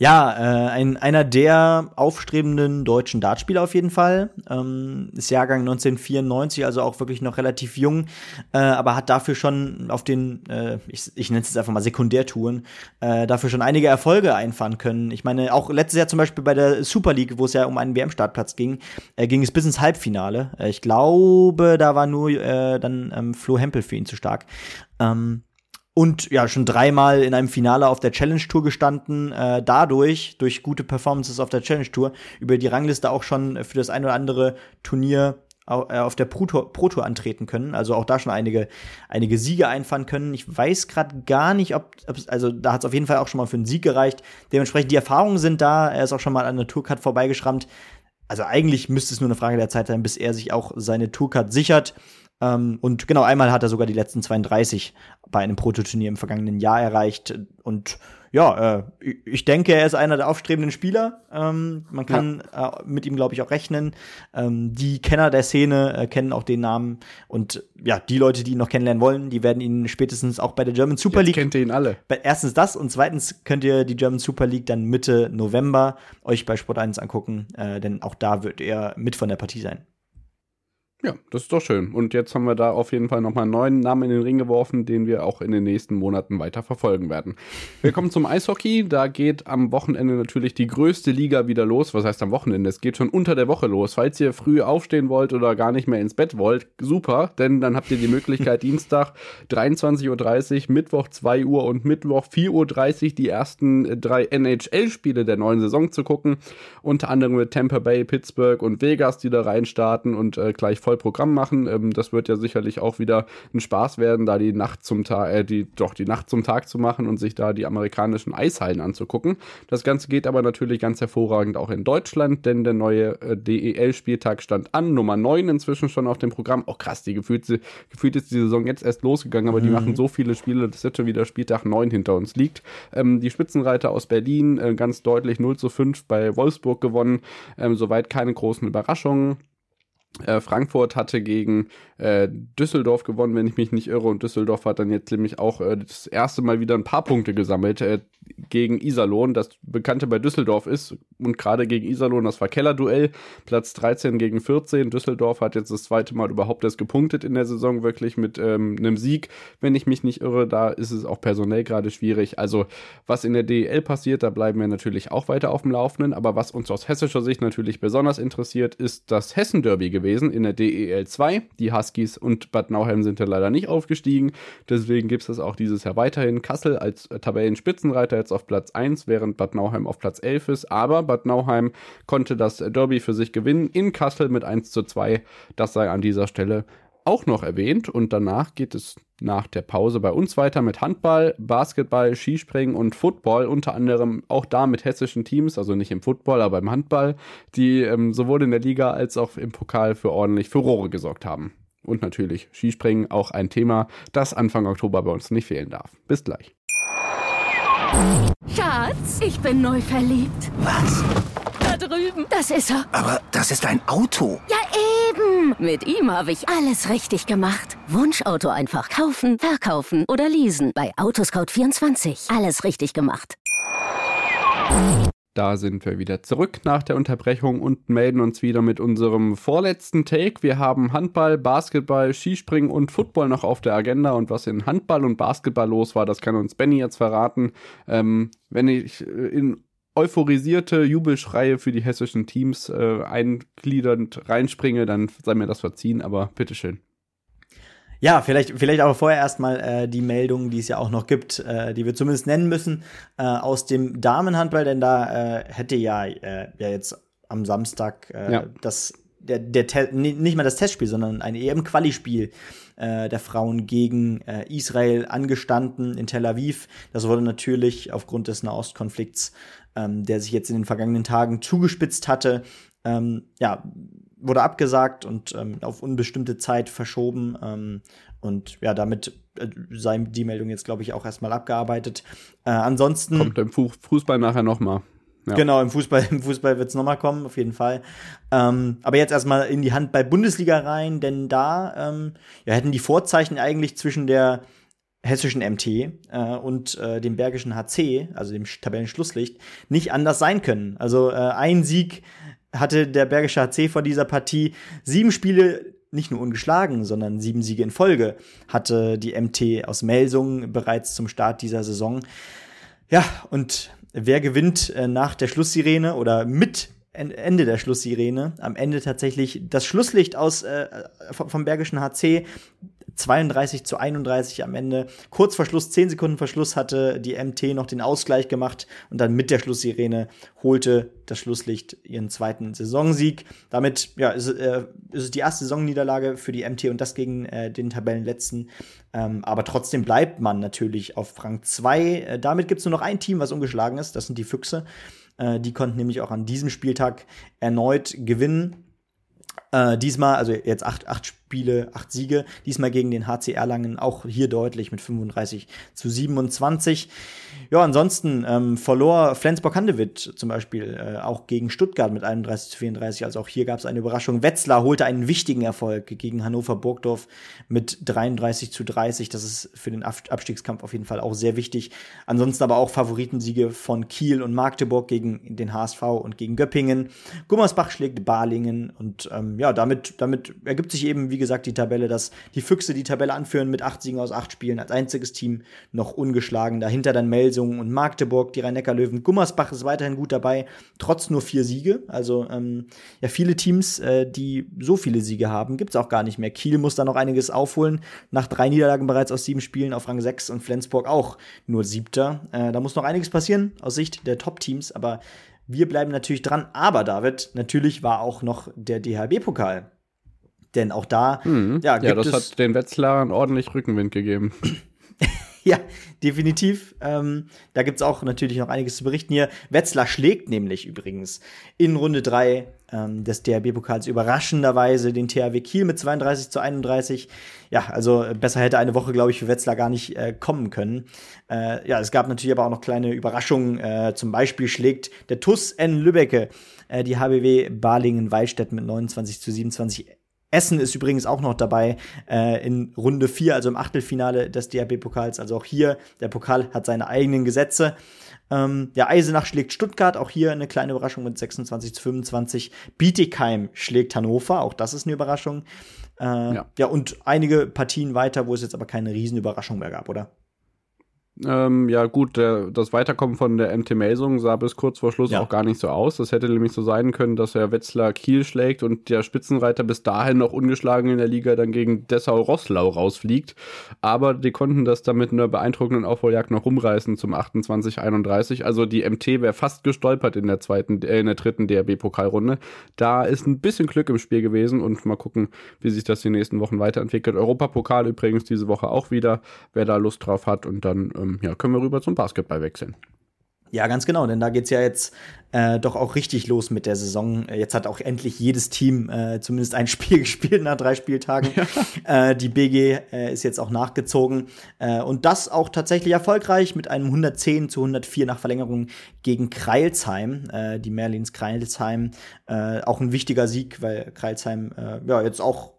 S2: Ja, äh, ein, einer der aufstrebenden deutschen Dartspieler auf jeden Fall. Ähm, ist Jahrgang 1994, also auch wirklich noch relativ jung, äh, aber hat dafür schon auf den, äh, ich, ich nenne es jetzt einfach mal Sekundärtouren, äh, dafür schon einige Erfolge einfahren können. Ich meine, auch letztes Jahr zum Beispiel bei der Super League, wo es ja um einen WM-Startplatz ging, äh, ging es bis ins Halbfinale. Äh, ich glaube, da war nur äh, dann ähm, Flo Hempel für ihn zu stark. Ähm, und ja, schon dreimal in einem Finale auf der Challenge Tour gestanden. Äh, dadurch, durch gute Performances auf der Challenge Tour, über die Rangliste auch schon für das ein oder andere Turnier äh, auf der Pro Tour, Pro Tour antreten können. Also auch da schon einige, einige Siege einfahren können. Ich weiß gerade gar nicht, ob, also da hat es auf jeden Fall auch schon mal für einen Sieg gereicht. Dementsprechend die Erfahrungen sind da. Er ist auch schon mal an der Tourcard vorbeigeschrammt. Also eigentlich müsste es nur eine Frage der Zeit sein, bis er sich auch seine Tourcard sichert. Ähm, und genau einmal hat er sogar die letzten 32 bei einem Prototurnier im vergangenen Jahr erreicht. Und ja, äh, ich denke, er ist einer der aufstrebenden Spieler. Ähm, man kann ja. äh, mit ihm, glaube ich, auch rechnen. Ähm, die Kenner der Szene äh, kennen auch den Namen. Und ja, die Leute, die ihn noch kennenlernen wollen, die werden ihn spätestens auch bei der German Super League.
S3: Jetzt kennt ihr ihn alle.
S2: Erstens das und zweitens könnt ihr die German Super League dann Mitte November euch bei Sport 1 angucken, äh, denn auch da wird er mit von der Partie sein.
S3: Ja, das ist doch schön. Und jetzt haben wir da auf jeden Fall nochmal einen neuen Namen in den Ring geworfen, den wir auch in den nächsten Monaten weiter verfolgen werden. Wir kommen zum Eishockey. Da geht am Wochenende natürlich die größte Liga wieder los. Was heißt am Wochenende? Es geht schon unter der Woche los. Falls ihr früh aufstehen wollt oder gar nicht mehr ins Bett wollt, super, denn dann habt ihr die Möglichkeit, Dienstag 23.30 Uhr, Mittwoch 2 Uhr und Mittwoch 4.30 Uhr die ersten drei NHL-Spiele der neuen Saison zu gucken. Unter anderem mit Tampa Bay, Pittsburgh und Vegas, die da reinstarten und äh, gleich voll Programm machen. Ähm, das wird ja sicherlich auch wieder ein Spaß werden, da die Nacht zum Tag, äh, die, doch die Nacht zum Tag zu machen und sich da die amerikanischen Eishallen anzugucken. Das Ganze geht aber natürlich ganz hervorragend auch in Deutschland, denn der neue äh, DEL-Spieltag stand an, Nummer 9 inzwischen schon auf dem Programm. Auch krass, die gefühlt, gefühlt ist die Saison jetzt erst losgegangen, aber mhm. die machen so viele Spiele, dass jetzt schon wieder Spieltag 9 hinter uns liegt. Ähm, die Spitzenreiter aus Berlin äh, ganz deutlich 0 zu 5 bei Wolfsburg gewonnen. Ähm, soweit keine großen Überraschungen. Äh, Frankfurt hatte gegen äh, Düsseldorf gewonnen, wenn ich mich nicht irre. Und Düsseldorf hat dann jetzt nämlich auch äh, das erste Mal wieder ein paar Punkte gesammelt äh, gegen Iserlohn, das Bekannte bei Düsseldorf ist. Und gerade gegen Iserlohn, das war Kellerduell, Platz 13 gegen 14. Düsseldorf hat jetzt das zweite Mal überhaupt erst gepunktet in der Saison, wirklich mit ähm, einem Sieg, wenn ich mich nicht irre. Da ist es auch personell gerade schwierig. Also, was in der DEL passiert, da bleiben wir natürlich auch weiter auf dem Laufenden. Aber was uns aus hessischer Sicht natürlich besonders interessiert, ist das Hessen-Derby gewesen in der DEL 2. Die Huskies und Bad Nauheim sind ja leider nicht aufgestiegen. Deswegen gibt es das auch dieses Jahr weiterhin. Kassel als Tabellenspitzenreiter jetzt auf Platz 1, während Bad Nauheim auf Platz 11 ist. Aber Bad Nauheim konnte das Derby für sich gewinnen in Kassel mit 1 zu 2. Das sei an dieser Stelle auch noch erwähnt. Und danach geht es nach der Pause bei uns weiter mit Handball, Basketball, Skispringen und Football, unter anderem auch da mit hessischen Teams, also nicht im Football, aber im Handball, die ähm, sowohl in der Liga als auch im Pokal für ordentlich Furore gesorgt haben. Und natürlich Skispringen, auch ein Thema, das Anfang Oktober bei uns nicht fehlen darf. Bis gleich.
S4: Schatz, ich bin neu verliebt.
S5: Was?
S4: Da drüben. Das ist er.
S5: Aber das ist ein Auto.
S4: Ja, eben. Mit ihm habe ich alles richtig gemacht. Wunschauto einfach kaufen, verkaufen oder leasen. Bei Autoscout24. Alles richtig gemacht.
S3: Da sind wir wieder zurück nach der Unterbrechung und melden uns wieder mit unserem vorletzten Take. Wir haben Handball, Basketball, Skispringen und Football noch auf der Agenda. Und was in Handball und Basketball los war, das kann uns Benny jetzt verraten. Ähm, wenn ich äh, in euphorisierte Jubelschreie für die hessischen Teams äh, eingliedernd reinspringe, dann sei mir das verziehen, aber bitteschön.
S2: Ja, vielleicht, vielleicht aber vorher erstmal äh, die Meldung, die es ja auch noch gibt, äh, die wir zumindest nennen müssen, äh, aus dem Damenhandball, denn da äh, hätte ja, äh, ja jetzt am Samstag äh, ja. das der, der nicht mal das Testspiel, sondern ein EM-Quali-Spiel äh, der Frauen gegen äh, Israel angestanden in Tel Aviv. Das wurde natürlich aufgrund des Nahostkonflikts, ähm, der sich jetzt in den vergangenen Tagen zugespitzt hatte, ähm, ja, wurde abgesagt und ähm, auf unbestimmte Zeit verschoben. Ähm, und ja, damit äh, sei die Meldung jetzt, glaube ich, auch erstmal abgearbeitet. Äh, ansonsten.
S3: Kommt im Fußball nachher nochmal.
S2: Ja. Genau, im Fußball, im Fußball wird es nochmal kommen, auf jeden Fall. Ähm, aber jetzt erstmal in die Handball-Bundesliga rein, denn da ähm, ja, hätten die Vorzeichen eigentlich zwischen der hessischen MT äh, und äh, dem bergischen HC, also dem Tabellenschlusslicht, nicht anders sein können. Also äh, ein Sieg hatte der Bergische HC vor dieser Partie sieben Spiele nicht nur ungeschlagen, sondern sieben Siege in Folge hatte die MT aus Melsungen bereits zum Start dieser Saison. Ja, und wer gewinnt äh, nach der Schlusssirene oder mit Ende der Schlusssirene? Am Ende tatsächlich das Schlusslicht aus äh, vom Bergischen HC. 32 zu 31 am Ende. Kurz vor Schluss, 10 Sekunden Verschluss, hatte die MT noch den Ausgleich gemacht und dann mit der Schlusssirene holte das Schlusslicht ihren zweiten Saisonsieg. Damit ja, ist, äh, ist es die erste Saisonniederlage für die MT und das gegen äh, den Tabellenletzten. Ähm, aber trotzdem bleibt man natürlich auf Rang 2. Äh, damit gibt es nur noch ein Team, was ungeschlagen ist. Das sind die Füchse. Äh, die konnten nämlich auch an diesem Spieltag erneut gewinnen. Äh, diesmal, also jetzt acht, acht Spiele, acht Siege. Diesmal gegen den HC Erlangen auch hier deutlich mit 35 zu 27. Ja, ansonsten ähm, verlor Flensburg-Handewitt zum Beispiel äh, auch gegen Stuttgart mit 31 zu 34. Also auch hier gab es eine Überraschung. Wetzlar holte einen wichtigen Erfolg gegen Hannover Burgdorf mit 33 zu 30. Das ist für den Abstiegskampf auf jeden Fall auch sehr wichtig. Ansonsten aber auch Favoritensiege von Kiel und Magdeburg gegen den HSV und gegen Göppingen. Gummersbach schlägt Balingen und ähm, ja, damit, damit ergibt sich eben, wie gesagt, die Tabelle, dass die Füchse die Tabelle anführen mit acht Siegen aus acht Spielen als einziges Team noch ungeschlagen. Dahinter dann Melsungen und Magdeburg, die Rhein-Neckar-Löwen. Gummersbach ist weiterhin gut dabei, trotz nur vier Siege. Also ähm, ja, viele Teams, äh, die so viele Siege haben, gibt es auch gar nicht mehr. Kiel muss da noch einiges aufholen. Nach drei Niederlagen bereits aus sieben Spielen auf Rang 6 und Flensburg auch nur siebter. Äh, da muss noch einiges passieren aus Sicht der Top-Teams, aber wir bleiben natürlich dran. Aber David, natürlich war auch noch der DHB-Pokal. Denn auch da,
S3: mhm. ja, ja, das hat den Wetzlarern ordentlich Rückenwind gegeben.
S2: ja, definitiv. Ähm, da gibt es auch natürlich noch einiges zu berichten hier. Wetzlar schlägt nämlich übrigens in Runde 3 ähm, des DRB-Pokals überraschenderweise den THW Kiel mit 32 zu 31. Ja, also besser hätte eine Woche, glaube ich, für Wetzlar gar nicht äh, kommen können. Äh, ja, es gab natürlich aber auch noch kleine Überraschungen. Äh, zum Beispiel schlägt der TUS N Lübbecke äh, die HBW Balingen-Waldstätten mit 29 zu 27 Essen ist übrigens auch noch dabei äh, in Runde 4, also im Achtelfinale des DRB-Pokals. Also auch hier, der Pokal hat seine eigenen Gesetze. Ähm, ja, Eisenach schlägt Stuttgart, auch hier eine kleine Überraschung mit 26 zu 25. Bietigheim schlägt Hannover, auch das ist eine Überraschung. Äh, ja. ja, und einige Partien weiter, wo es jetzt aber keine Riesenüberraschung mehr gab, oder?
S3: Ähm, ja, gut, der, das Weiterkommen von der MT Melsung sah bis kurz vor Schluss ja. auch gar nicht so aus. Das hätte nämlich so sein können, dass er Wetzlar Kiel schlägt und der Spitzenreiter bis dahin noch ungeschlagen in der Liga dann gegen Dessau-Rosslau rausfliegt. Aber die konnten das dann mit einer beeindruckenden Aufholjagd noch rumreißen zum 28-31. Also die MT wäre fast gestolpert in der zweiten, äh, in der dritten DRB-Pokalrunde. Da ist ein bisschen Glück im Spiel gewesen und mal gucken, wie sich das die nächsten Wochen weiterentwickelt. Europapokal übrigens diese Woche auch wieder, wer da Lust drauf hat und dann ähm, ähm, ja, können wir rüber zum Basketball wechseln.
S2: Ja, ganz genau, denn da geht es ja jetzt äh, doch auch richtig los mit der Saison. Jetzt hat auch endlich jedes Team äh, zumindest ein Spiel gespielt nach drei Spieltagen. Ja. Äh, die BG äh, ist jetzt auch nachgezogen äh, und das auch tatsächlich erfolgreich mit einem 110 zu 104 nach Verlängerung gegen Kreilsheim. Äh, die Merlins Kreilsheim, auch ein wichtiger Sieg, weil Kreilsheim ja jetzt auch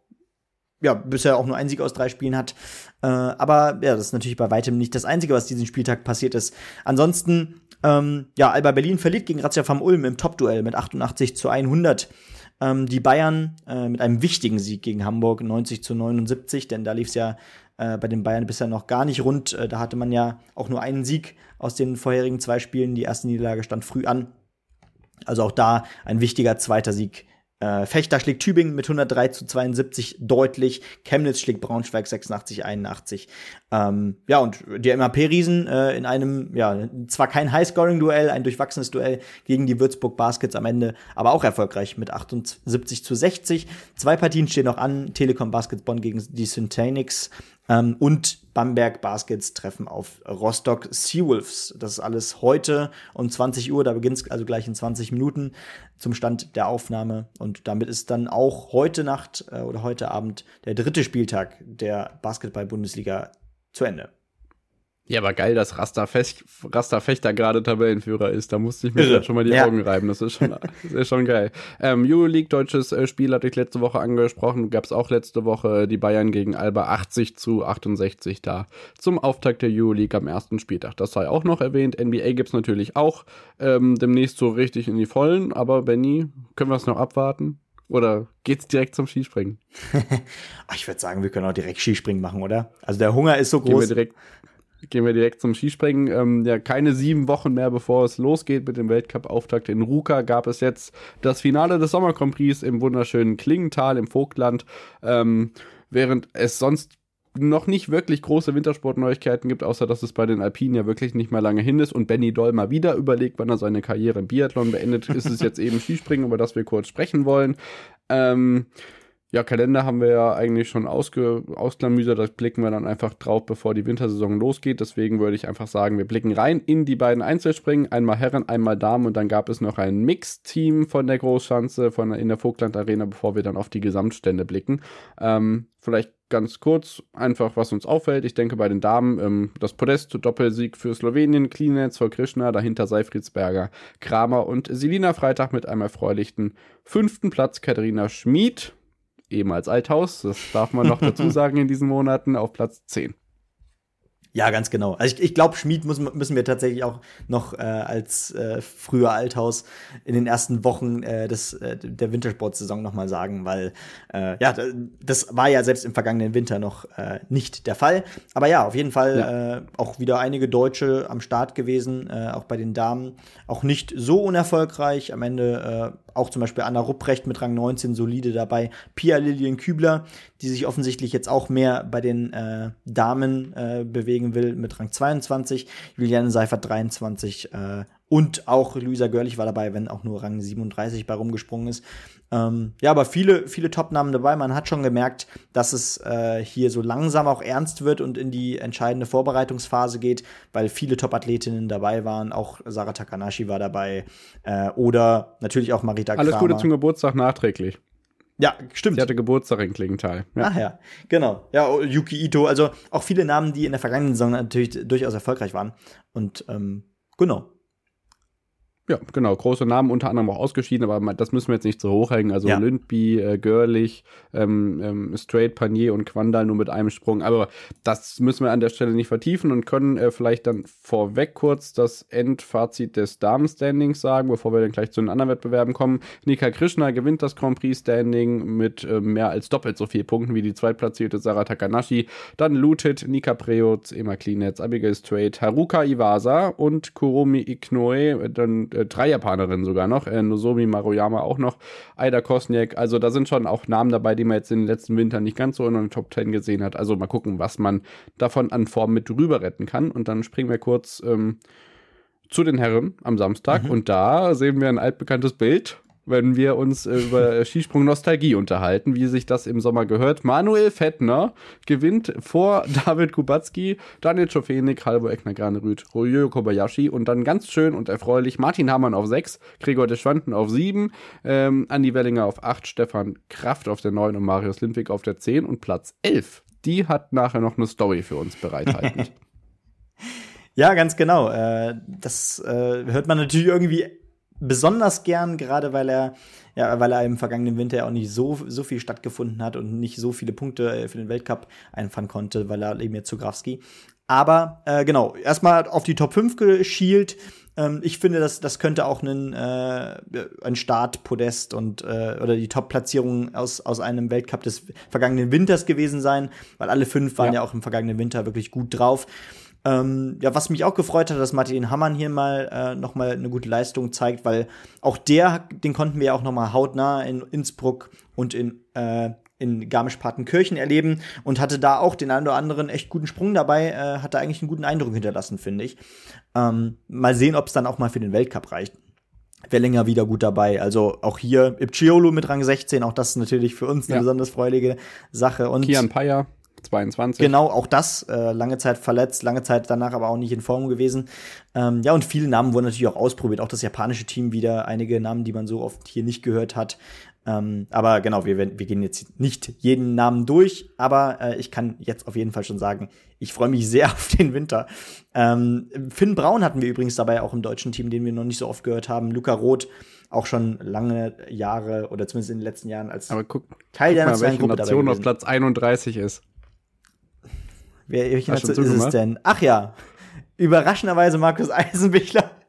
S2: ja, bisher auch nur ein Sieg aus drei Spielen hat. Äh, aber ja, das ist natürlich bei weitem nicht das Einzige, was diesen Spieltag passiert ist. Ansonsten, ähm, ja, Alba Berlin verliert gegen Razzia vom Ulm im Top-Duell mit 88 zu 100. Ähm, die Bayern äh, mit einem wichtigen Sieg gegen Hamburg 90 zu 79, denn da lief es ja äh, bei den Bayern bisher noch gar nicht rund. Äh, da hatte man ja auch nur einen Sieg aus den vorherigen zwei Spielen. Die erste Niederlage stand früh an. Also auch da ein wichtiger zweiter Sieg äh, Fechter schlägt Tübingen mit 103 zu 72 deutlich. Chemnitz schlägt Braunschweig 86, 81. Ähm, ja, und die MAP-Riesen äh, in einem, ja, zwar kein High-Scoring-Duell, ein durchwachsenes Duell gegen die Würzburg Baskets am Ende, aber auch erfolgreich mit 78 zu 60. Zwei Partien stehen noch an. Telekom Baskets Bonn gegen die Syntanix ähm, und Bamberg Baskets treffen auf Rostock Seawolves. Das ist alles heute um 20 Uhr, da beginnt es also gleich in 20 Minuten zum Stand der Aufnahme. Und damit ist dann auch heute Nacht äh, oder heute Abend der dritte Spieltag der Basketball-Bundesliga zu Ende.
S3: Ja, aber geil, dass Rasta, Fech, Rasta Fechter gerade Tabellenführer ist. Da musste ich mir Irre. schon mal die ja. Augen reiben. Das ist schon, das ist schon geil. Ähm, Euroleague, deutsches äh, Spiel, hatte ich letzte Woche angesprochen. Gab es auch letzte Woche die Bayern gegen Alba 80 zu 68 da. Zum Auftakt der Euroleague am ersten Spieltag. Das sei auch noch erwähnt. NBA gibt's natürlich auch ähm, demnächst so richtig in die Vollen. Aber Benny, können wir es noch abwarten? Oder geht's direkt zum Skispringen?
S2: ich würde sagen, wir können auch direkt Skispringen machen, oder? Also der Hunger ist so groß.
S3: Gehen wir direkt, gehen wir direkt zum Skispringen. Ähm, ja, keine sieben Wochen mehr, bevor es losgeht mit dem Weltcup-Auftakt in Ruka, gab es jetzt das Finale des Sommercompris im wunderschönen Klingenthal im Vogtland. Ähm, während es sonst noch nicht wirklich große Wintersportneuigkeiten gibt, außer dass es bei den Alpinen ja wirklich nicht mehr lange hin ist und Benny Doll mal wieder überlegt, wann er seine Karriere im Biathlon beendet, ist es jetzt eben Skispringen, über das wir kurz sprechen wollen. Ähm, Ja, Kalender haben wir ja eigentlich schon ausge ausklamüsert. Das blicken wir dann einfach drauf, bevor die Wintersaison losgeht. Deswegen würde ich einfach sagen, wir blicken rein in die beiden Einzelspringen. Einmal Herren, einmal Damen. Und dann gab es noch ein Mixteam von der Großschanze von, in der Vogtland Arena, bevor wir dann auf die Gesamtstände blicken. Ähm, vielleicht ganz kurz einfach, was uns auffällt. Ich denke bei den Damen ähm, das Podest, Doppelsieg für Slowenien, Klinetz vor Krishna, dahinter Seifriedsberger, Kramer und Selina Freitag mit einem erfreulichen fünften Platz. Katharina Schmid ehemals Althaus, das darf man noch dazu sagen in diesen Monaten, auf Platz 10.
S2: Ja, ganz genau. Also ich, ich glaube, Schmied muss, müssen wir tatsächlich auch noch äh, als äh, früher Althaus in den ersten Wochen äh, des, äh, der Wintersportsaison noch mal sagen, weil äh, ja, das war ja selbst im vergangenen Winter noch äh, nicht der Fall. Aber ja, auf jeden Fall ja. äh, auch wieder einige Deutsche am Start gewesen, äh, auch bei den Damen. Auch nicht so unerfolgreich. Am Ende äh, auch zum Beispiel Anna Rupprecht mit Rang 19 solide dabei. Pia Lilien Kübler, die sich offensichtlich jetzt auch mehr bei den äh, Damen äh, bewegen will, mit Rang 22. Juliane Seifert 23 äh, und auch Luisa Görlich war dabei, wenn auch nur Rang 37 bei rumgesprungen ist. Ähm, ja, aber viele, viele Top-Namen dabei. Man hat schon gemerkt, dass es äh, hier so langsam auch ernst wird und in die entscheidende Vorbereitungsphase geht, weil viele Top-Athletinnen dabei waren. Auch Sarah Takanashi war dabei. Äh, oder natürlich auch Marita
S3: Alles Kramer. Gute zum Geburtstag nachträglich.
S2: Ja, stimmt.
S3: Sie hatte Geburtstag in Klingenthal.
S2: Ja. Ach ja, genau. Ja, oh, Yuki Ito, also auch viele Namen, die in der vergangenen Saison natürlich durchaus erfolgreich waren. Und ähm, genau.
S3: Ja, genau. Große Namen unter anderem auch ausgeschieden, aber das müssen wir jetzt nicht so hochhängen. Also ja. Lündby, äh, Görlich, ähm, ähm, Straight, Panier und Quandal nur mit einem Sprung. Aber das müssen wir an der Stelle nicht vertiefen und können äh, vielleicht dann vorweg kurz das Endfazit des Damen-Standings sagen, bevor wir dann gleich zu den anderen Wettbewerben kommen. Nika Krishna gewinnt das Grand Prix-Standing mit äh, mehr als doppelt so vielen Punkten wie die zweitplatzierte Sarah Takanashi. Dann Lutit, Nika Preutz, Emma Klinetz, Abigail Straight, Haruka Iwasa und Kurumi Iknoe. Dann äh, drei Japanerinnen sogar noch, äh, Nozomi Maruyama auch noch, Aida Kosniak, also da sind schon auch Namen dabei, die man jetzt in den letzten Wintern nicht ganz so in den Top 10 gesehen hat. Also mal gucken, was man davon an Form mit rüber retten kann. Und dann springen wir kurz ähm, zu den Herren am Samstag mhm. und da sehen wir ein altbekanntes Bild wenn wir uns äh, über Skisprung Nostalgie unterhalten, wie sich das im Sommer gehört. Manuel Fettner gewinnt vor David Kubacki, Daniel Schofenik, Halbo Eckner Granerüth, Ryo Kobayashi und dann ganz schön und erfreulich Martin Hamann auf 6, Gregor Deschwanden auf 7, ähm, Andi Wellinger auf 8, Stefan Kraft auf der 9 und Marius Lindwig auf der 10 und Platz 11. Die hat nachher noch eine Story für uns bereithalten.
S2: Ja, ganz genau. Äh, das äh, hört man natürlich irgendwie besonders gern, gerade weil er, ja, weil er im vergangenen Winter ja auch nicht so, so viel stattgefunden hat und nicht so viele Punkte äh, für den Weltcup einfahren konnte, weil er eben jetzt zu Grafski. Aber äh, genau, erstmal auf die Top 5 geschielt. Ähm, ich finde, das, das könnte auch ein, äh, ein Startpodest und äh, oder die Top-Platzierung aus, aus einem Weltcup des vergangenen Winters gewesen sein, weil alle fünf waren ja, ja auch im vergangenen Winter wirklich gut drauf. Ähm, ja, was mich auch gefreut hat, dass Martin Hammann hier mal äh, noch mal eine gute Leistung zeigt, weil auch der, den konnten wir ja auch noch mal hautnah in Innsbruck und in äh, in Garmisch-Partenkirchen erleben und hatte da auch den einen oder anderen echt guten Sprung dabei, äh, hatte eigentlich einen guten Eindruck hinterlassen, finde ich. Ähm, mal sehen, ob es dann auch mal für den Weltcup reicht. Wellinger wieder gut dabei. Also auch hier Ipciolo mit Rang 16, auch das ist natürlich für uns eine ja. besonders freudige Sache. Und
S3: Kian Paya 22.
S2: Genau, auch das, äh, lange Zeit verletzt, lange Zeit danach aber auch nicht in Form gewesen. Ähm, ja, und viele Namen wurden natürlich auch ausprobiert. Auch das japanische Team wieder, einige Namen, die man so oft hier nicht gehört hat. Ähm, aber genau, wir, wir gehen jetzt nicht jeden Namen durch, aber äh, ich kann jetzt auf jeden Fall schon sagen, ich freue mich sehr auf den Winter. Ähm, Finn Braun hatten wir übrigens dabei auch im deutschen Team, den wir noch nicht so oft gehört haben. Luca Roth, auch schon lange Jahre oder zumindest in den letzten Jahren als
S3: aber guck, Teil guck der mal, welche Nation auf Platz 31 ist.
S2: Wer, welche Nation ist es denn? Ach ja, überraschenderweise Markus Eisenbichler.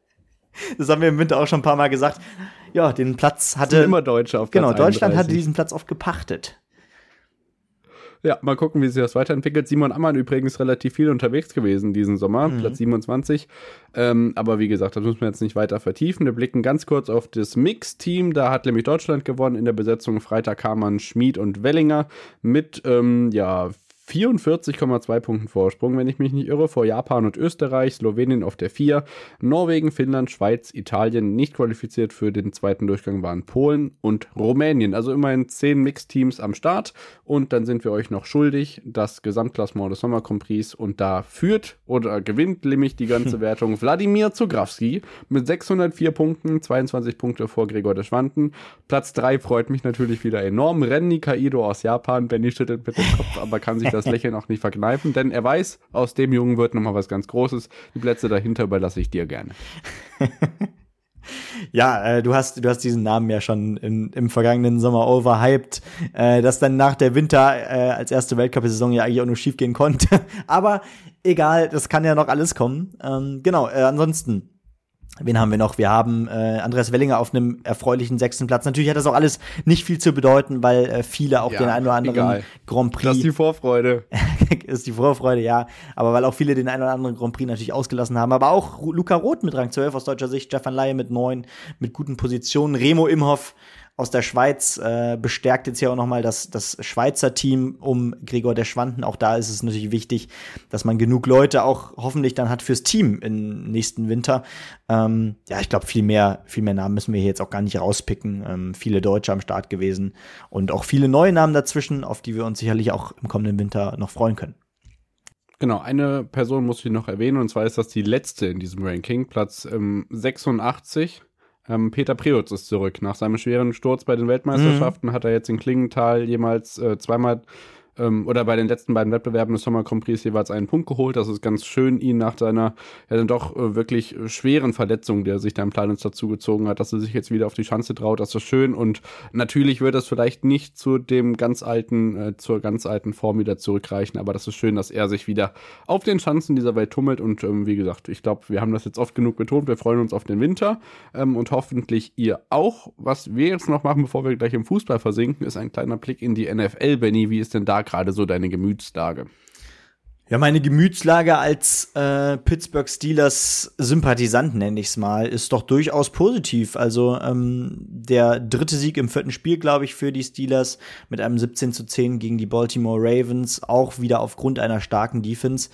S2: Das haben wir im Winter auch schon ein paar Mal gesagt. Ja, den Platz hatte.
S3: Sind immer Deutsche auf
S2: Platz Genau, Deutschland 31. hatte diesen Platz oft gepachtet.
S3: Ja, mal gucken, wie sich das weiterentwickelt. Simon Ammann übrigens relativ viel unterwegs gewesen diesen Sommer, mhm. Platz 27. Ähm, aber wie gesagt, das müssen wir jetzt nicht weiter vertiefen. Wir blicken ganz kurz auf das Mix-Team. Da hat nämlich Deutschland gewonnen in der Besetzung Freitag Hamann, Schmid und Wellinger mit, ähm, ja, 44,2 Punkten Vorsprung, wenn ich mich nicht irre, vor Japan und Österreich, Slowenien auf der 4, Norwegen, Finnland, Schweiz, Italien nicht qualifiziert für den zweiten Durchgang waren Polen und Rumänien. Also immerhin 10 Mixteams am Start und dann sind wir euch noch schuldig, das Gesamtklassement des Sommer Prix und da führt oder gewinnt nämlich die ganze Wertung Wladimir Zugrawski mit 604 Punkten, 22 Punkte vor Gregor de Schwanten. Platz 3 freut mich natürlich wieder enorm. Renni Kaido aus Japan. Benny schüttelt mit dem Kopf, aber kann sich das Lächeln auch nicht verkneifen, denn er weiß, aus dem Jungen wird nochmal was ganz Großes. Die Plätze dahinter überlasse ich dir gerne.
S2: Ja, äh, du hast du hast diesen Namen ja schon in, im vergangenen Sommer overhyped, äh, dass dann nach der Winter äh, als erste Weltcup-Saison ja eigentlich auch nur schief gehen konnte. Aber egal, das kann ja noch alles kommen. Ähm, genau, äh, ansonsten Wen haben wir noch? Wir haben äh, Andreas Wellinger auf einem erfreulichen sechsten Platz. Natürlich hat das auch alles nicht viel zu bedeuten, weil äh, viele auch
S3: Ja,
S2: den einen oder anderen
S3: egal.
S2: Grand Prix
S3: Das ist die Vorfreude.
S2: ist die Vorfreude, ja. Aber weil auch viele den einen oder anderen Grand Prix natürlich ausgelassen haben. Aber auch Luca Roth mit Rang 12 aus deutscher Sicht, Stefan Laie mit 9, mit guten Positionen, Remo Imhoff aus der Schweiz äh, bestärkt jetzt hier auch nochmal das, das Schweizer Team um Gregor der Schwanden. Auch da ist es natürlich wichtig, dass man genug Leute auch hoffentlich dann hat fürs Team im nächsten Winter. Ähm, ja, ich glaube, viel mehr, viel mehr Namen müssen wir hier jetzt auch gar nicht rauspicken. Ähm, viele Deutsche am Start gewesen und auch viele neue Namen dazwischen, auf die wir uns sicherlich auch im kommenden Winter noch freuen können.
S3: Genau, eine Person muss ich noch erwähnen, und zwar ist das die letzte in diesem Ranking, Platz ähm, 86. Ähm, Peter Preutz ist zurück. Nach seinem schweren Sturz bei den Weltmeisterschaften hat er jetzt in Klingenthal jemals äh, zweimal ähm, oder bei den letzten beiden Wettbewerben des Sommer Grand Prix jeweils einen Punkt geholt. Das ist ganz schön, ihn nach seiner ja dann doch äh, wirklich äh, schweren Verletzung, der sich da im Planitz dazu gezogen hat, dass er sich jetzt wieder auf die Schanze traut. Das ist schön und natürlich wird es vielleicht nicht zu dem ganz alten, äh, zur ganz alten Form wieder zurückreichen, aber das ist schön, dass er sich wieder auf den Schanzen dieser Welt tummelt und ähm, wie gesagt, ich glaube, wir haben das jetzt oft genug betont. Wir freuen uns auf den Winter ähm, und hoffentlich ihr auch. Was wir jetzt noch machen, bevor wir gleich im Fußball versinken, ist ein kleiner Blick in die NFL. Benny, wie ist denn da gerade so deine Gemütslage?
S2: Ja, meine Gemütslage als äh, Pittsburgh Steelers Sympathisant, nenne ich es mal, ist doch durchaus positiv. Also ähm, der dritte Sieg im vierten Spiel, glaube ich, für die Steelers mit einem 17 zu 10 gegen die Baltimore Ravens, auch wieder aufgrund einer starken Defense.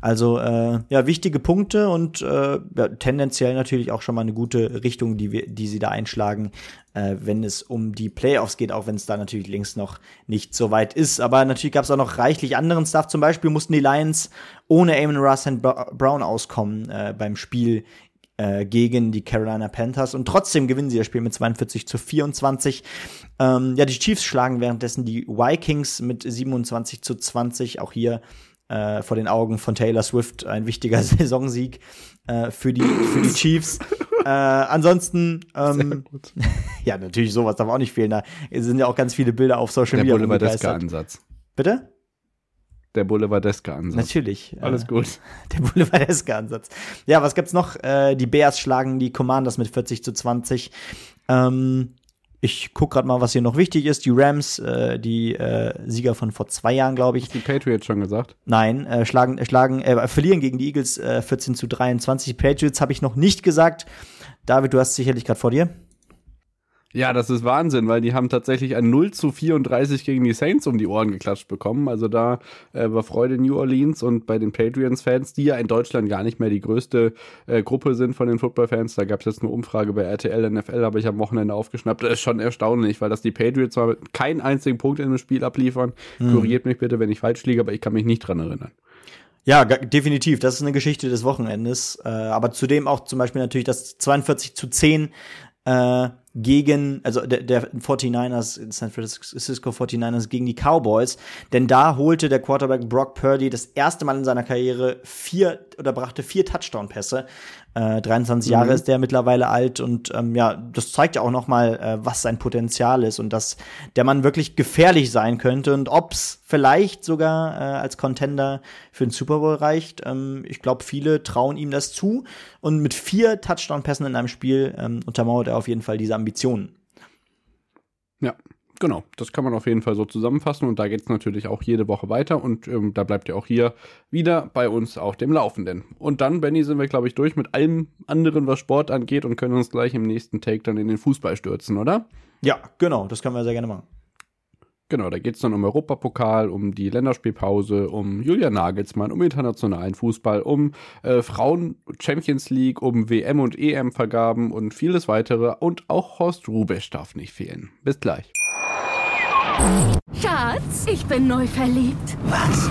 S2: Also äh, ja, wichtige Punkte und äh, ja, tendenziell natürlich auch schon mal eine gute Richtung, die, wir, die sie da einschlagen, äh, wenn es um die Playoffs geht, auch wenn es da natürlich links noch nicht so weit ist. Aber natürlich gab es auch noch reichlich anderen Stuff. Zum Beispiel mussten die Lions ohne Amon Ross and Brown auskommen äh, beim Spiel äh, gegen die Carolina Panthers und trotzdem gewinnen sie das Spiel mit 42 zu 24. Ähm, ja, die Chiefs schlagen währenddessen die Vikings mit 27 zu 20. Auch hier äh, vor den Augen von Taylor Swift ein wichtiger Saisonsieg äh, für, die, für die Chiefs. äh, ansonsten, ähm, ja, natürlich sowas darf auch nicht fehlen. Da sind ja auch ganz viele Bilder auf Social
S3: Der
S2: Media.
S3: Boulevardeska-Ansatz.
S2: Bitte?
S3: Der Boulevardeska-Ansatz.
S2: Natürlich.
S3: Alles
S2: äh,
S3: gut.
S2: Der Boulevardeska-Ansatz. Ja, was gibt's noch? Äh, die Bears schlagen die Commanders mit 40 zu 20. Ähm, ich guck gerade mal, was hier noch wichtig ist. Die Rams, äh, die äh, Sieger von vor zwei Jahren, glaube ich.
S3: Hast du die Patriots schon gesagt?
S2: Nein, äh, schlagen, äh, schlagen, äh, verlieren gegen die Eagles äh, 14 zu 23. Patriots habe ich noch nicht gesagt. David, du hast sicherlich gerade vor dir.
S3: Ja, das ist Wahnsinn, weil die haben tatsächlich ein 0 zu 34 gegen die Saints um die Ohren geklatscht bekommen. Also da äh, war Freude in New Orleans und bei den Patriots-Fans, die ja in Deutschland gar nicht mehr die größte äh, Gruppe sind von den Football-Fans. Da gab es jetzt eine Umfrage bei RTL, NFL, habe ich am Wochenende aufgeschnappt. Das ist schon erstaunlich, weil das die Patriots zwar keinen einzigen Punkt in dem Spiel abliefern. Korrigiert mich bitte, wenn ich falsch liege, aber ich kann mich nicht dran erinnern.
S2: Ja, definitiv. Das ist eine Geschichte des Wochenendes. Äh, aber zudem auch zum Beispiel natürlich das 42 zu 10 äh, gegen, also der, der 49ers, San Francisco 49ers gegen die Cowboys. Denn da holte der Quarterback Brock Purdy das erste Mal in seiner Karriere vier oder brachte vier Touchdown-Pässe. Äh, 23 Jahre ist der mittlerweile alt und ähm, ja, das zeigt ja auch noch mal, äh, was sein Potenzial ist und dass der Mann wirklich gefährlich sein könnte und ob's vielleicht sogar äh, als Contender für den Super Bowl reicht. Ähm, ich glaube, viele trauen ihm das zu und mit vier Touchdown-Pässen in einem Spiel ähm, untermauert er auf jeden Fall diese Ambitionen.
S3: Ja, genau. Das kann man auf jeden Fall so zusammenfassen und da geht's natürlich auch jede Woche weiter und ähm, da bleibt ihr auch hier wieder bei uns auf dem Laufenden. Und dann, Benny, sind wir, glaube ich, durch mit allem anderen, was Sport angeht und können uns gleich im nächsten Take dann in den Fußball stürzen, oder?
S2: Ja, genau, das können wir sehr gerne machen.
S3: Genau, da geht's dann um Europapokal, um die Länderspielpause, um Julia Nagelsmann, um internationalen Fußball, um äh, Frauen Champions League, um WM und EM-Vergaben und vieles weitere. Und auch Horst Rubesch darf nicht fehlen. Bis gleich.
S4: Schatz, ich bin neu verliebt.
S5: Was?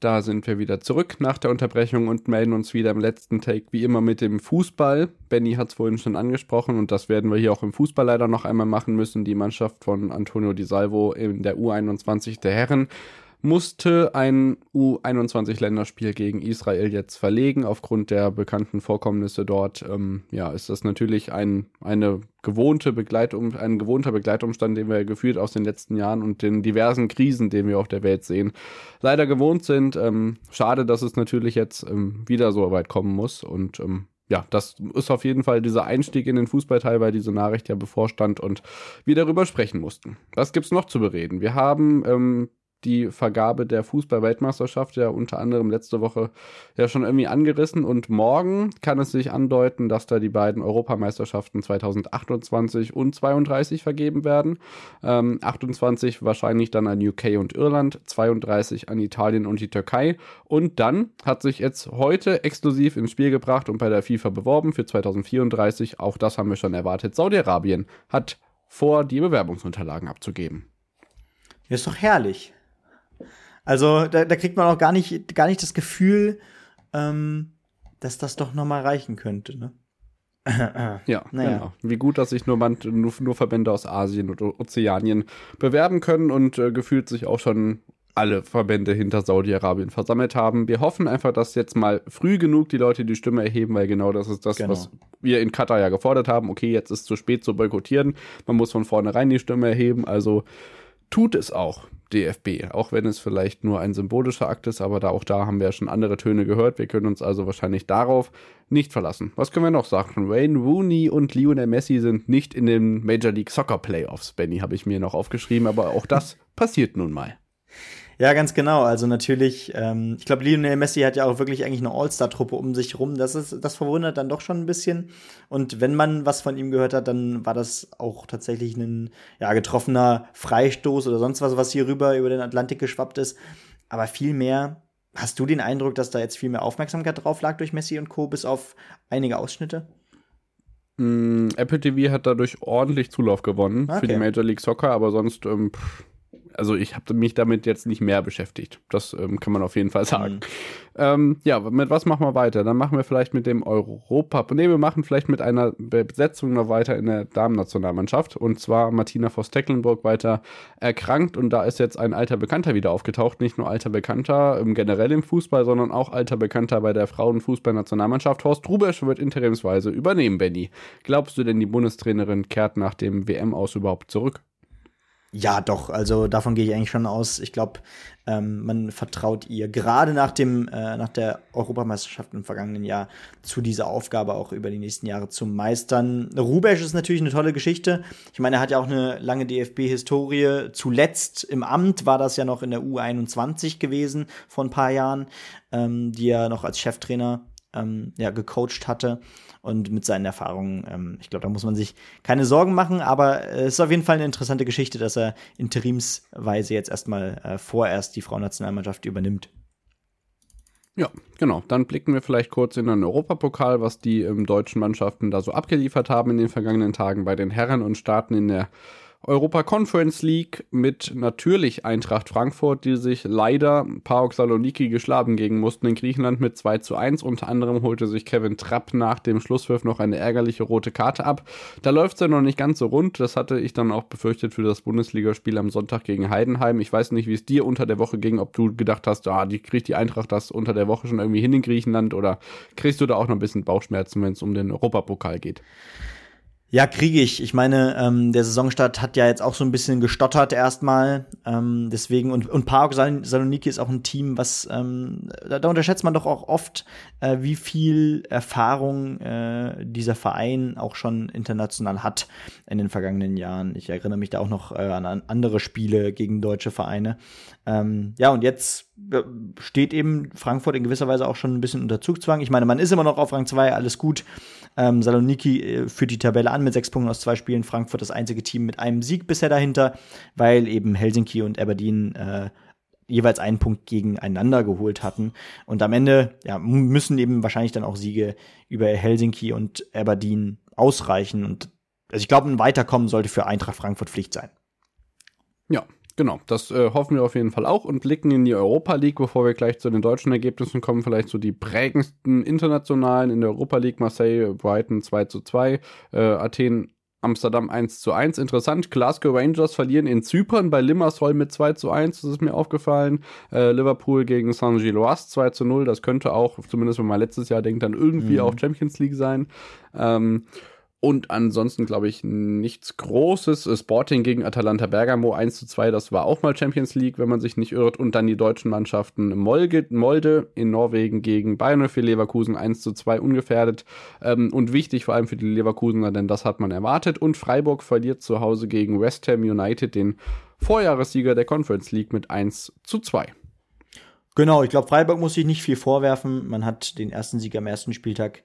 S3: Da sind wir wieder zurück nach der Unterbrechung und melden uns wieder im letzten Take wie immer mit dem Fußball. Benny hat es vorhin schon angesprochen und das werden wir hier auch im Fußball leider noch einmal machen müssen. Die Mannschaft von Antonio Di Salvo in der U21 der Herren musste ein U21-Länderspiel gegen Israel jetzt verlegen. Aufgrund der bekannten Vorkommnisse dort, ähm, ja, ist das natürlich ein, eine gewohnte Begleitum, ein gewohnter Begleitumstand, den wir gefühlt aus den letzten Jahren und den diversen Krisen, den wir auf der Welt sehen, leider gewohnt sind. Ähm, schade, dass es natürlich jetzt ähm, wieder so weit kommen muss und ähm, ja, das ist auf jeden Fall dieser Einstieg in den Fußballteil, weil diese Nachricht ja bevorstand und wir darüber sprechen mussten. Was gibt's noch zu bereden? Wir haben ähm, die Vergabe der Fußball-Weltmeisterschaft ja unter anderem letzte Woche ja schon irgendwie angerissen und morgen kann es sich andeuten, dass da die beiden Europameisterschaften 2028 und 32 vergeben werden. Ähm, 28 wahrscheinlich dann an UK und Irland, 32 an Italien und die Türkei und dann hat sich jetzt heute exklusiv ins Spiel gebracht und bei der FIFA beworben für 2034, auch das haben wir schon erwartet, Saudi-Arabien hat vor, die Bewerbungsunterlagen abzugeben.
S2: Ist doch herrlich. Also da, da kriegt man auch gar nicht, gar nicht das Gefühl, ähm, dass das doch noch mal reichen könnte. Ne?
S3: Ja,
S2: Naja.
S3: genau. Wie gut, dass sich nur, man, nur, nur Verbände aus Asien und Ozeanien bewerben können und äh, gefühlt sich auch schon alle Verbände hinter Saudi-Arabien versammelt haben. Wir hoffen einfach, dass jetzt mal früh genug die Leute die Stimme erheben, weil genau das ist das,
S2: Genau.
S3: was wir in Katar ja gefordert haben. Okay, jetzt ist zu spät zu boykottieren. Man muss von vornherein die Stimme erheben. Also tut es auch, DFB. Auch wenn es vielleicht nur ein symbolischer Akt ist, aber da auch da haben wir ja schon andere Töne gehört. Wir können uns also wahrscheinlich darauf nicht verlassen. Was können wir noch sagen? Wayne Rooney und Lionel Messi sind nicht in den Major League Soccer Playoffs. Benny habe ich mir noch aufgeschrieben, aber auch das passiert nun mal.
S2: Ja, ganz genau. Also natürlich, ähm, ich glaube, Lionel Messi hat ja auch wirklich eigentlich eine All-Star-Truppe um sich rum. Das ist, das verwundert dann doch schon ein bisschen. Und wenn man was von ihm gehört hat, dann war das auch tatsächlich ein ja, getroffener Freistoß oder sonst was, was hier rüber über den Atlantik geschwappt ist. Aber viel mehr, hast du den Eindruck, dass da jetzt viel mehr Aufmerksamkeit drauf lag durch Messi und Co., bis auf einige Ausschnitte?
S3: Mm, Apple TV hat dadurch ordentlich Zulauf gewonnen für
S2: Okay.
S3: die Major League Soccer, aber sonst, ähm, pff, also ich habe mich damit jetzt nicht mehr beschäftigt. Das ähm, kann man auf jeden Fall sagen.
S2: Mhm.
S3: Ähm, ja, mit was machen wir weiter? Dann machen wir vielleicht mit dem Europa. Nee, wir machen vielleicht mit einer Besetzung noch weiter in der Damen-Nationalmannschaft. Und zwar Martina Voss-Tecklenburg weiter erkrankt. Und da ist jetzt ein alter Bekannter wieder aufgetaucht. Nicht nur alter Bekannter ähm, generell im Fußball, sondern auch alter Bekannter bei der Frauenfußballnationalmannschaft. Horst Rubesch wird interimsweise übernehmen, Benny. Glaubst du denn, die Bundestrainerin kehrt nach dem WM-Aus überhaupt zurück?
S2: Ja, doch. Also davon gehe ich eigentlich schon aus. Ich glaube, ähm, man vertraut ihr gerade nach dem äh, nach der Europameisterschaft im vergangenen Jahr zu dieser Aufgabe auch über die nächsten Jahre zu meistern. Rubesch ist natürlich eine tolle Geschichte. Ich meine, er hat ja auch eine lange DFB-Historie. Zuletzt im Amt war das ja noch in der U21 gewesen vor ein paar Jahren, ähm, die er noch als Cheftrainer ähm, ja, gecoacht hatte und mit seinen Erfahrungen, ähm, ich glaube, da muss man sich keine Sorgen machen, aber äh, es ist auf jeden Fall eine interessante Geschichte, dass er interimsweise jetzt erstmal äh, vorerst die Frauennationalmannschaft übernimmt.
S3: Ja, genau. Dann blicken wir vielleicht kurz in den Europapokal, was die ähm, deutschen Mannschaften da so abgeliefert haben in den vergangenen Tagen bei den Herren und starten in der Europa Conference League mit natürlich Eintracht Frankfurt, die sich leider PAOK Saloniki geschlagen gegen mussten in Griechenland mit 2 zu 1. Unter anderem holte sich Kevin Trapp nach dem Schlusspfiff noch eine ärgerliche rote Karte ab. Da läuft es ja noch nicht ganz so rund. Das hatte ich dann auch befürchtet für das Bundesligaspiel am Sonntag gegen Heidenheim. Ich weiß nicht, wie es dir unter der Woche ging, ob du gedacht hast, ah, die kriegt die Eintracht das unter der Woche schon irgendwie hin in Griechenland oder kriegst du da auch noch ein bisschen Bauchschmerzen, wenn es um den Europapokal geht?
S2: Ja, kriege ich. Ich meine, ähm, der Saisonstart hat ja jetzt auch so ein bisschen gestottert erstmal. Ähm, deswegen, und, und PAOK Saloniki ist auch ein Team, was, ähm, da, da unterschätzt man doch auch oft, äh, wie viel Erfahrung äh, dieser Verein auch schon international hat in den vergangenen Jahren. Ich erinnere mich da auch noch äh, an andere Spiele gegen deutsche Vereine. Ähm, ja, und jetzt äh, steht eben Frankfurt in gewisser Weise auch schon ein bisschen unter Zugzwang. Ich meine, man ist immer noch auf Rang 2, alles gut. Ähm, Saloniki äh, führt die Tabelle an mit sechs Punkten aus zwei Spielen. Frankfurt das einzige Team mit einem Sieg bisher dahinter, weil eben Helsinki und Aberdeen äh, jeweils einen Punkt gegeneinander geholt hatten. Und am Ende ja, müssen eben wahrscheinlich dann auch Siege über Helsinki und Aberdeen ausreichen. Und also ich glaube, ein Weiterkommen sollte für Eintracht Frankfurt Pflicht sein.
S3: Ja, Genau, das äh, hoffen wir auf jeden Fall auch und blicken in die Europa League, bevor wir gleich zu den deutschen Ergebnissen kommen. Vielleicht so die prägendsten internationalen in der Europa League. Marseille, Brighton 2 zu 2, äh, Athen, Amsterdam 1 zu 1. Interessant, Glasgow Rangers verlieren in Zypern bei Limassol mit 2 zu 1, das ist mir aufgefallen. Äh, Liverpool gegen Saint-Gilloise 2 zu 0, das könnte auch, zumindest wenn man letztes Jahr denkt, dann irgendwie mhm. auch Champions League sein. Ähm, und ansonsten glaube ich nichts Großes. Sporting gegen Atalanta Bergamo 1 zu 2, das war auch mal Champions League, wenn man sich nicht irrt. Und dann die deutschen Mannschaften Molge, Molde in Norwegen gegen Bayern für Leverkusen 1 zu 2 ungefährdet. Ähm, und wichtig vor allem für die Leverkusener, denn das hat man erwartet. Und Freiburg verliert zu Hause gegen West Ham United, den Vorjahressieger der Conference League mit 1 zu 2.
S2: Genau, ich glaube, Freiburg muss sich nicht viel vorwerfen. Man hat den ersten Sieg am ersten Spieltag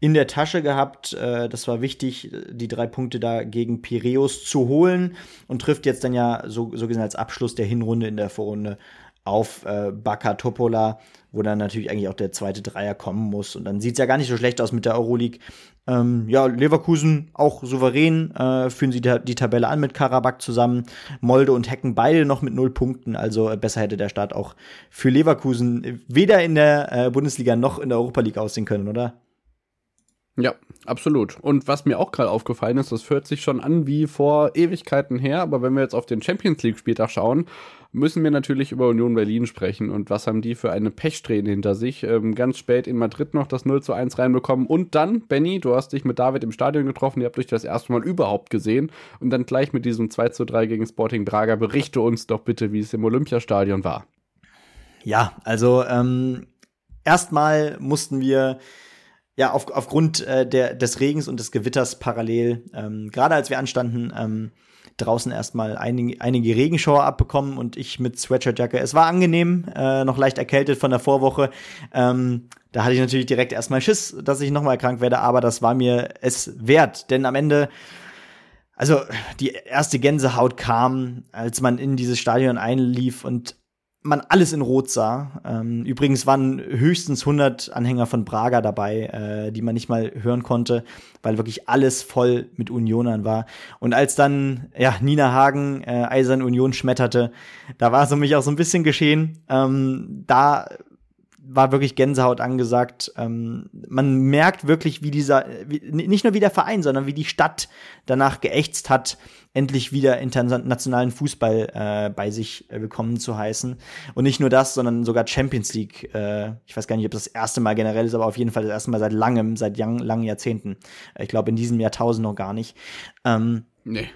S2: in der Tasche gehabt. Äh, das war wichtig, die drei Punkte da gegen Piräus zu holen und trifft jetzt dann ja so, so gesehen als Abschluss der Hinrunde in der Vorrunde auf äh, Baka Topola, wo dann natürlich eigentlich auch der zweite Dreier kommen muss. Und dann sieht es ja gar nicht so schlecht aus mit der Euroleague. Ähm, ja, Leverkusen auch souverän, äh, führen sie die Tabelle an mit Karabakh zusammen. Molde und Hecken beide noch mit null Punkten. Also äh, besser hätte der Start auch für Leverkusen weder in der äh, Bundesliga noch in der Europa League aussehen können, oder?
S3: Ja, absolut. Und was mir auch gerade aufgefallen ist, das hört sich schon an wie vor Ewigkeiten her, aber wenn wir jetzt auf den Champions League Spieltag schauen, müssen wir natürlich über Union Berlin sprechen und was haben die für eine Pechsträhne hinter sich. Ähm, ganz spät in Madrid noch das 0 zu 1 reinbekommen und dann, Benny, du hast dich mit David im Stadion getroffen, ihr habt euch das erste Mal überhaupt gesehen und dann gleich mit diesem 2 zu 3 gegen Sporting Braga. Berichte uns doch bitte, wie es im Olympiastadion war.
S2: Ja, also ähm, erstmal mussten wir ja, auf, aufgrund äh, der, des Regens und des Gewitters parallel, ähm, gerade als wir anstanden, ähm, draußen erstmal einige, einige Regenschauer abbekommen und ich mit Sweatshirtjacke. Es war angenehm, äh, noch leicht erkältet von der Vorwoche. Ähm, da hatte ich natürlich direkt erstmal Schiss, dass ich nochmal krank werde, aber das war mir es wert, denn am Ende also die erste Gänsehaut kam, als man in dieses Stadion einlief und man alles in Rot sah. Ähm, übrigens waren höchstens 100 Anhänger von Braga dabei, äh, die man nicht mal hören konnte, weil wirklich alles voll mit Unionern war. Und als dann ja Nina Hagen äh, Eisern Union schmetterte, da war es um mich auch so ein bisschen geschehen. Ähm, da war wirklich Gänsehaut angesagt. Ähm, man merkt wirklich, wie dieser, wie, nicht nur wie der Verein, sondern wie die Stadt danach geächtzt hat, endlich wieder internationalen Fußball äh, bei sich äh, willkommen zu heißen. Und nicht nur das, sondern sogar Champions League. Äh, ich weiß gar nicht, ob das, das erste Mal generell ist, aber auf jeden Fall das erste Mal seit langem, seit lang, langen Jahrzehnten. Äh, ich glaube, in diesem Jahrtausend noch gar nicht. Ähm,
S3: nee.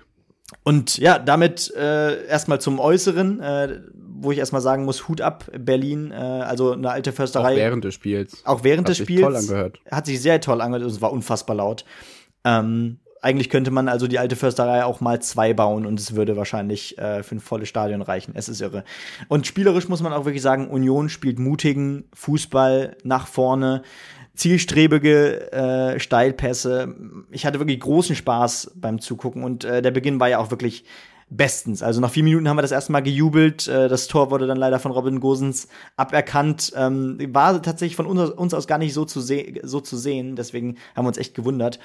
S2: Und ja, damit äh, erstmal zum Äußeren, äh, wo ich erstmal sagen muss, Hut ab, Berlin, äh, also eine alte Försterei.
S3: Auch während des Spiels.
S2: Auch während
S3: hat
S2: des Spiels.
S3: Hat sich toll angehört.
S2: Hat sich sehr toll angehört und es war unfassbar laut. Ähm, eigentlich könnte man also die alte Försterei auch mal zwei bauen und es würde wahrscheinlich äh, für ein volles Stadion reichen. Es ist irre. Und spielerisch muss man auch wirklich sagen, Union spielt mutigen Fußball nach vorne zielstrebige äh, Steilpässe. Ich hatte wirklich großen Spaß beim Zugucken und äh, der Beginn war ja auch wirklich bestens. Also nach vier Minuten haben wir das erste Mal gejubelt. Äh, das Tor wurde dann leider von Robin Gosens aberkannt. Ähm, war tatsächlich von uns, aus gar nicht so zu, so zu sehen. Deswegen haben wir uns echt gewundert.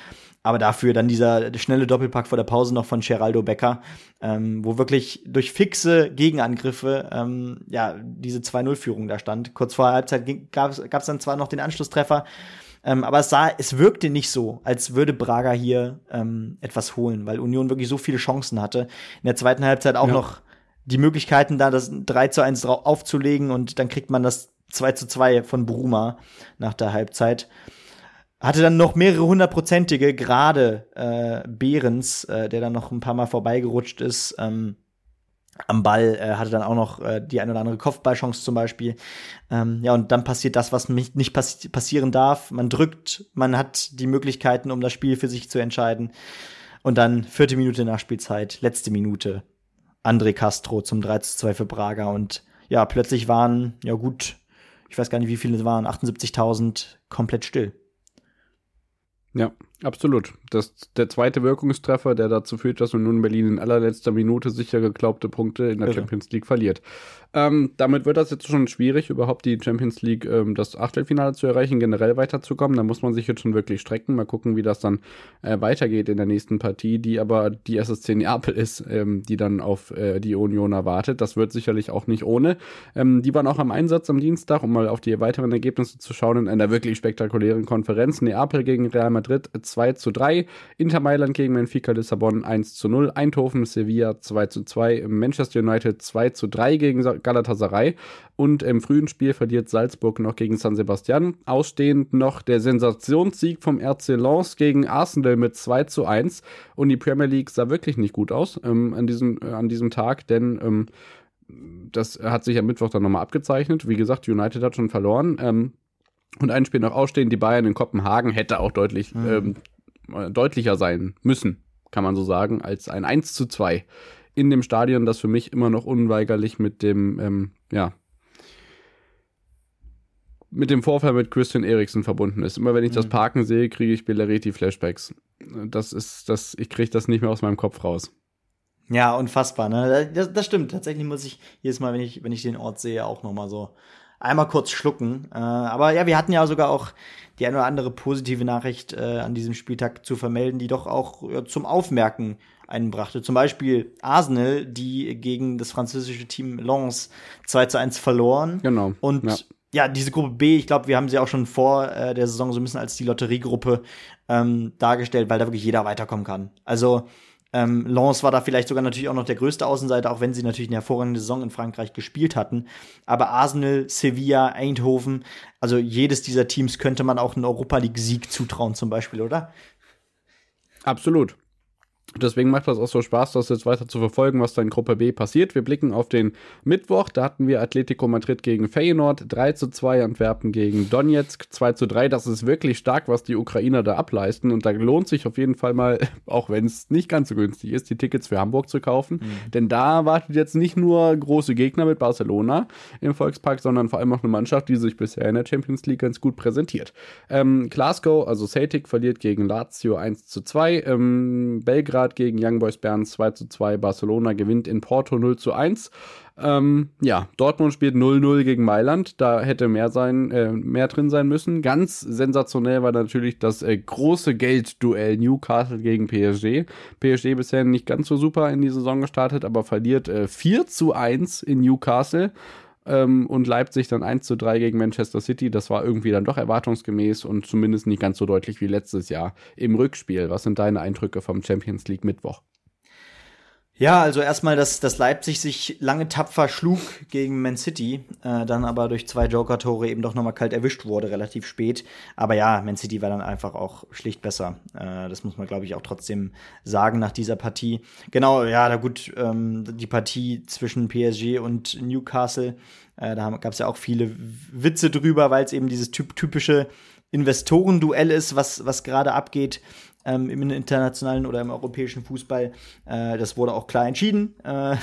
S2: Aber dafür dann dieser schnelle Doppelpack vor der Pause noch von Geraldo Becker, ähm, wo wirklich durch fixe Gegenangriffe ähm, ja diese 2-0-Führung da stand. Kurz vor der Halbzeit gab es dann zwar noch den Anschlusstreffer, ähm, aber es sah, es wirkte nicht so, als würde Braga hier ähm, etwas holen, weil Union wirklich so viele Chancen hatte. In der zweiten Halbzeit auch ja. noch die Möglichkeiten da, das 3 zu 1 aufzulegen und dann kriegt man das 2 zu 2 von Bruma nach der Halbzeit. Hatte dann noch mehrere hundertprozentige, gerade äh, Behrens, äh, der dann noch ein paar Mal vorbeigerutscht ist. Ähm, am Ball, äh, hatte dann auch noch äh, die ein oder andere Kopfballchance zum Beispiel. Ähm, ja, und dann passiert das, was nicht passi passieren darf. Man drückt, man hat die Möglichkeiten, um das Spiel für sich zu entscheiden. Und dann vierte Minute Nachspielzeit, letzte Minute. André Castro zum 3 zu 2 für Braga. Und ja, plötzlich waren, ja gut, ich weiß gar nicht, wie viele es waren, 78.000 komplett still.
S3: Ja, absolut. Das der zweite Wirkungstreffer, der dazu führt, dass nun Berlin in allerletzter Minute sicher geglaubte Punkte in der Irre. Champions League verliert. Ähm, damit wird das jetzt schon schwierig, überhaupt die Champions League, ähm, das Achtelfinale zu erreichen, generell weiterzukommen. Da muss man sich jetzt schon wirklich strecken. Mal gucken, wie das dann äh, weitergeht in der nächsten Partie, die aber die SSC Neapel ist, ähm, die dann auf äh, die Union erwartet. Das wird sicherlich auch nicht ohne. Ähm, die waren auch am Einsatz am Dienstag, um mal auf die weiteren Ergebnisse zu schauen, in einer wirklich spektakulären Konferenz. Neapel gegen Real Madrid 2 zu 3, Inter Mailand gegen Benfica Lissabon 1 zu 0, Eindhoven Sevilla 2 zu 2, Manchester United 2 zu 3 gegen Galatasaray. Und im frühen Spiel verliert Salzburg noch gegen San Sebastian. Ausstehend noch der Sensationssieg vom RC Lens gegen Arsenal mit 2 zu 1. Und die Premier League sah wirklich nicht gut aus ähm, an, diesem, äh, an diesem Tag, denn ähm, das hat sich am Mittwoch dann nochmal abgezeichnet. Wie gesagt, United hat schon verloren. Ähm, und ein Spiel noch ausstehen, die Bayern in Kopenhagen hätte auch deutlich, mhm. ähm, deutlicher sein müssen, kann man so sagen, als ein 1 zu 2 in dem Stadion, das für mich immer noch unweigerlich mit dem, ähm, ja, mit dem Vorfall mit Christian Eriksen verbunden ist. Immer wenn ich mhm. das Parken sehe, kriege ich Belleretti-Flashbacks. Das ist, das, ich kriege das nicht mehr aus meinem Kopf raus.
S2: Ja, unfassbar, ne? Das, das, stimmt. Tatsächlich muss ich jedes Mal, wenn ich, wenn ich den Ort sehe, auch nochmal so einmal kurz schlucken. Äh, aber ja, wir hatten ja sogar auch die eine oder andere positive Nachricht äh, an diesem Spieltag zu vermelden, die doch auch ja, zum Aufmerken einbrachte. Zum Beispiel Arsenal, die gegen das französische Team Lens 2 zu 1 verloren.
S3: Genau.
S2: Und ja, ja diese Gruppe B, ich glaube, wir haben sie auch schon vor äh, der Saison so ein bisschen als die Lotteriegruppe ähm, dargestellt, weil da wirklich jeder weiterkommen kann. Also ähm, Lens war da vielleicht sogar natürlich auch noch der größte Außenseiter, auch wenn sie natürlich eine hervorragende Saison in Frankreich gespielt hatten. Aber Arsenal, Sevilla, Eindhoven, also jedes dieser Teams könnte man auch einen Europa League-Sieg zutrauen, zum Beispiel, oder?
S3: Absolut. Deswegen macht das auch so Spaß, das jetzt weiter zu verfolgen, was da in Gruppe B passiert. Wir blicken auf den Mittwoch. Da hatten wir Atletico Madrid gegen Feyenoord, 3 zu 2, Antwerpen gegen Donetsk, 2 zu 3. Das ist wirklich stark, was die Ukrainer da ableisten. Und da lohnt sich auf jeden Fall mal, auch wenn es nicht ganz so günstig ist, die Tickets für Hamburg zu kaufen. Mhm. Denn da wartet jetzt nicht nur große Gegner mit Barcelona im Volkspark, sondern vor allem auch eine Mannschaft, die sich bisher in der Champions League ganz gut präsentiert. Ähm, Glasgow, also Celtic, verliert gegen Lazio 1 zu 2. Ähm, Belgrad Belgrad gegen Young Boys Bern 2 zu 2. Barcelona gewinnt in Porto 0 zu 1. Ähm, ja, Dortmund spielt 0-0 gegen Mailand. Da hätte mehr sein, äh, mehr drin sein müssen. Ganz sensationell war natürlich das äh, große Geldduell Newcastle gegen PSG. PSG bisher nicht ganz so super in die Saison gestartet, aber verliert äh, 4 zu 1 in Newcastle ähm, und Leipzig dann 1 zu 3 gegen Manchester City. Das war irgendwie dann doch erwartungsgemäß und zumindest nicht ganz so deutlich wie letztes Jahr im Rückspiel. Was sind deine Eindrücke vom Champions League Mittwoch?
S2: Ja, also erstmal, dass, dass Leipzig sich lange tapfer schlug gegen Man City, äh, dann aber durch zwei Joker-Tore eben doch nochmal kalt erwischt wurde, relativ spät. Aber ja, Man City war dann einfach auch schlicht besser. Äh, das muss man, glaube ich, auch trotzdem sagen nach dieser Partie. Genau, ja, da gut, ähm, die Partie zwischen PSG und Newcastle, äh, da gab es ja auch viele Witze drüber, weil es eben dieses typ typische Investorenduell ist, was, was gerade abgeht. Ähm, im internationalen oder im europäischen Fußball. Äh, das wurde auch klar entschieden, äh,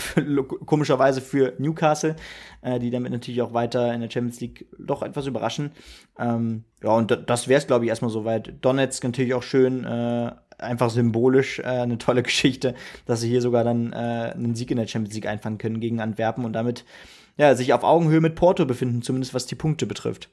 S2: komischerweise für Newcastle, äh, die damit natürlich auch weiter in der Champions League doch etwas überraschen. Ähm, ja, und das wäre es, glaube ich, erstmal soweit. Donetsk natürlich auch schön, äh, einfach symbolisch äh, eine tolle Geschichte, dass sie hier sogar dann äh, einen Sieg in der Champions League einfahren können gegen Antwerpen und damit ja, sich auf Augenhöhe mit Porto befinden, zumindest was die Punkte betrifft.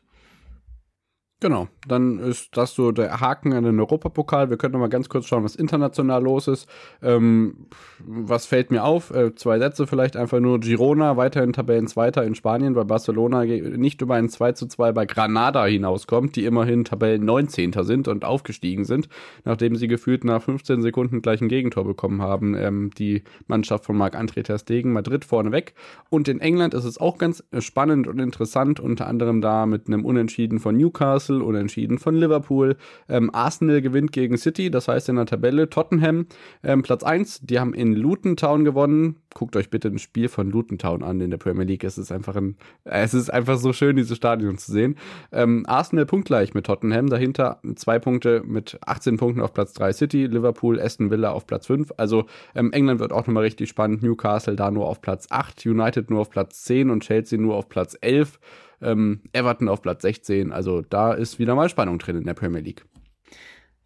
S3: Genau, dann ist das so der Haken an den Europapokal. Wir können noch mal ganz kurz schauen, was international los ist. Ähm, was fällt mir auf? Äh, zwei Sätze vielleicht einfach nur. Girona weiterhin Tabellenzweiter in Spanien, weil Barcelona nicht über ein 2 zu 2 bei Granada hinauskommt, die immerhin Tabellen 19. sind und aufgestiegen sind, nachdem sie gefühlt nach 15 Sekunden gleich ein Gegentor bekommen haben. Ähm, die Mannschaft von Marc-André Ter Stegen, Madrid vorneweg. Und in England ist es auch ganz spannend und interessant, unter anderem da mit einem Unentschieden von Newcastle Newcastle, unentschieden von Liverpool. Ähm, Arsenal gewinnt gegen City, das heißt in der Tabelle Tottenham ähm, Platz 1. Die haben in Luton Town gewonnen. Guckt euch bitte ein Spiel von Luton Town an in der Premier League. Es ist einfach ein, es ist einfach so schön, dieses Stadion zu sehen. Ähm, Arsenal punktgleich mit Tottenham. Dahinter zwei Punkte mit 18 Punkten auf Platz 3 City, Liverpool, Aston Villa auf Platz 5. Also ähm, England wird auch nochmal richtig spannend. Newcastle da nur auf Platz 8, United nur auf Platz 10 und Chelsea nur auf Platz 11 ähm, Everton auf Platz 16. Also da ist wieder mal Spannung drin in der Premier League.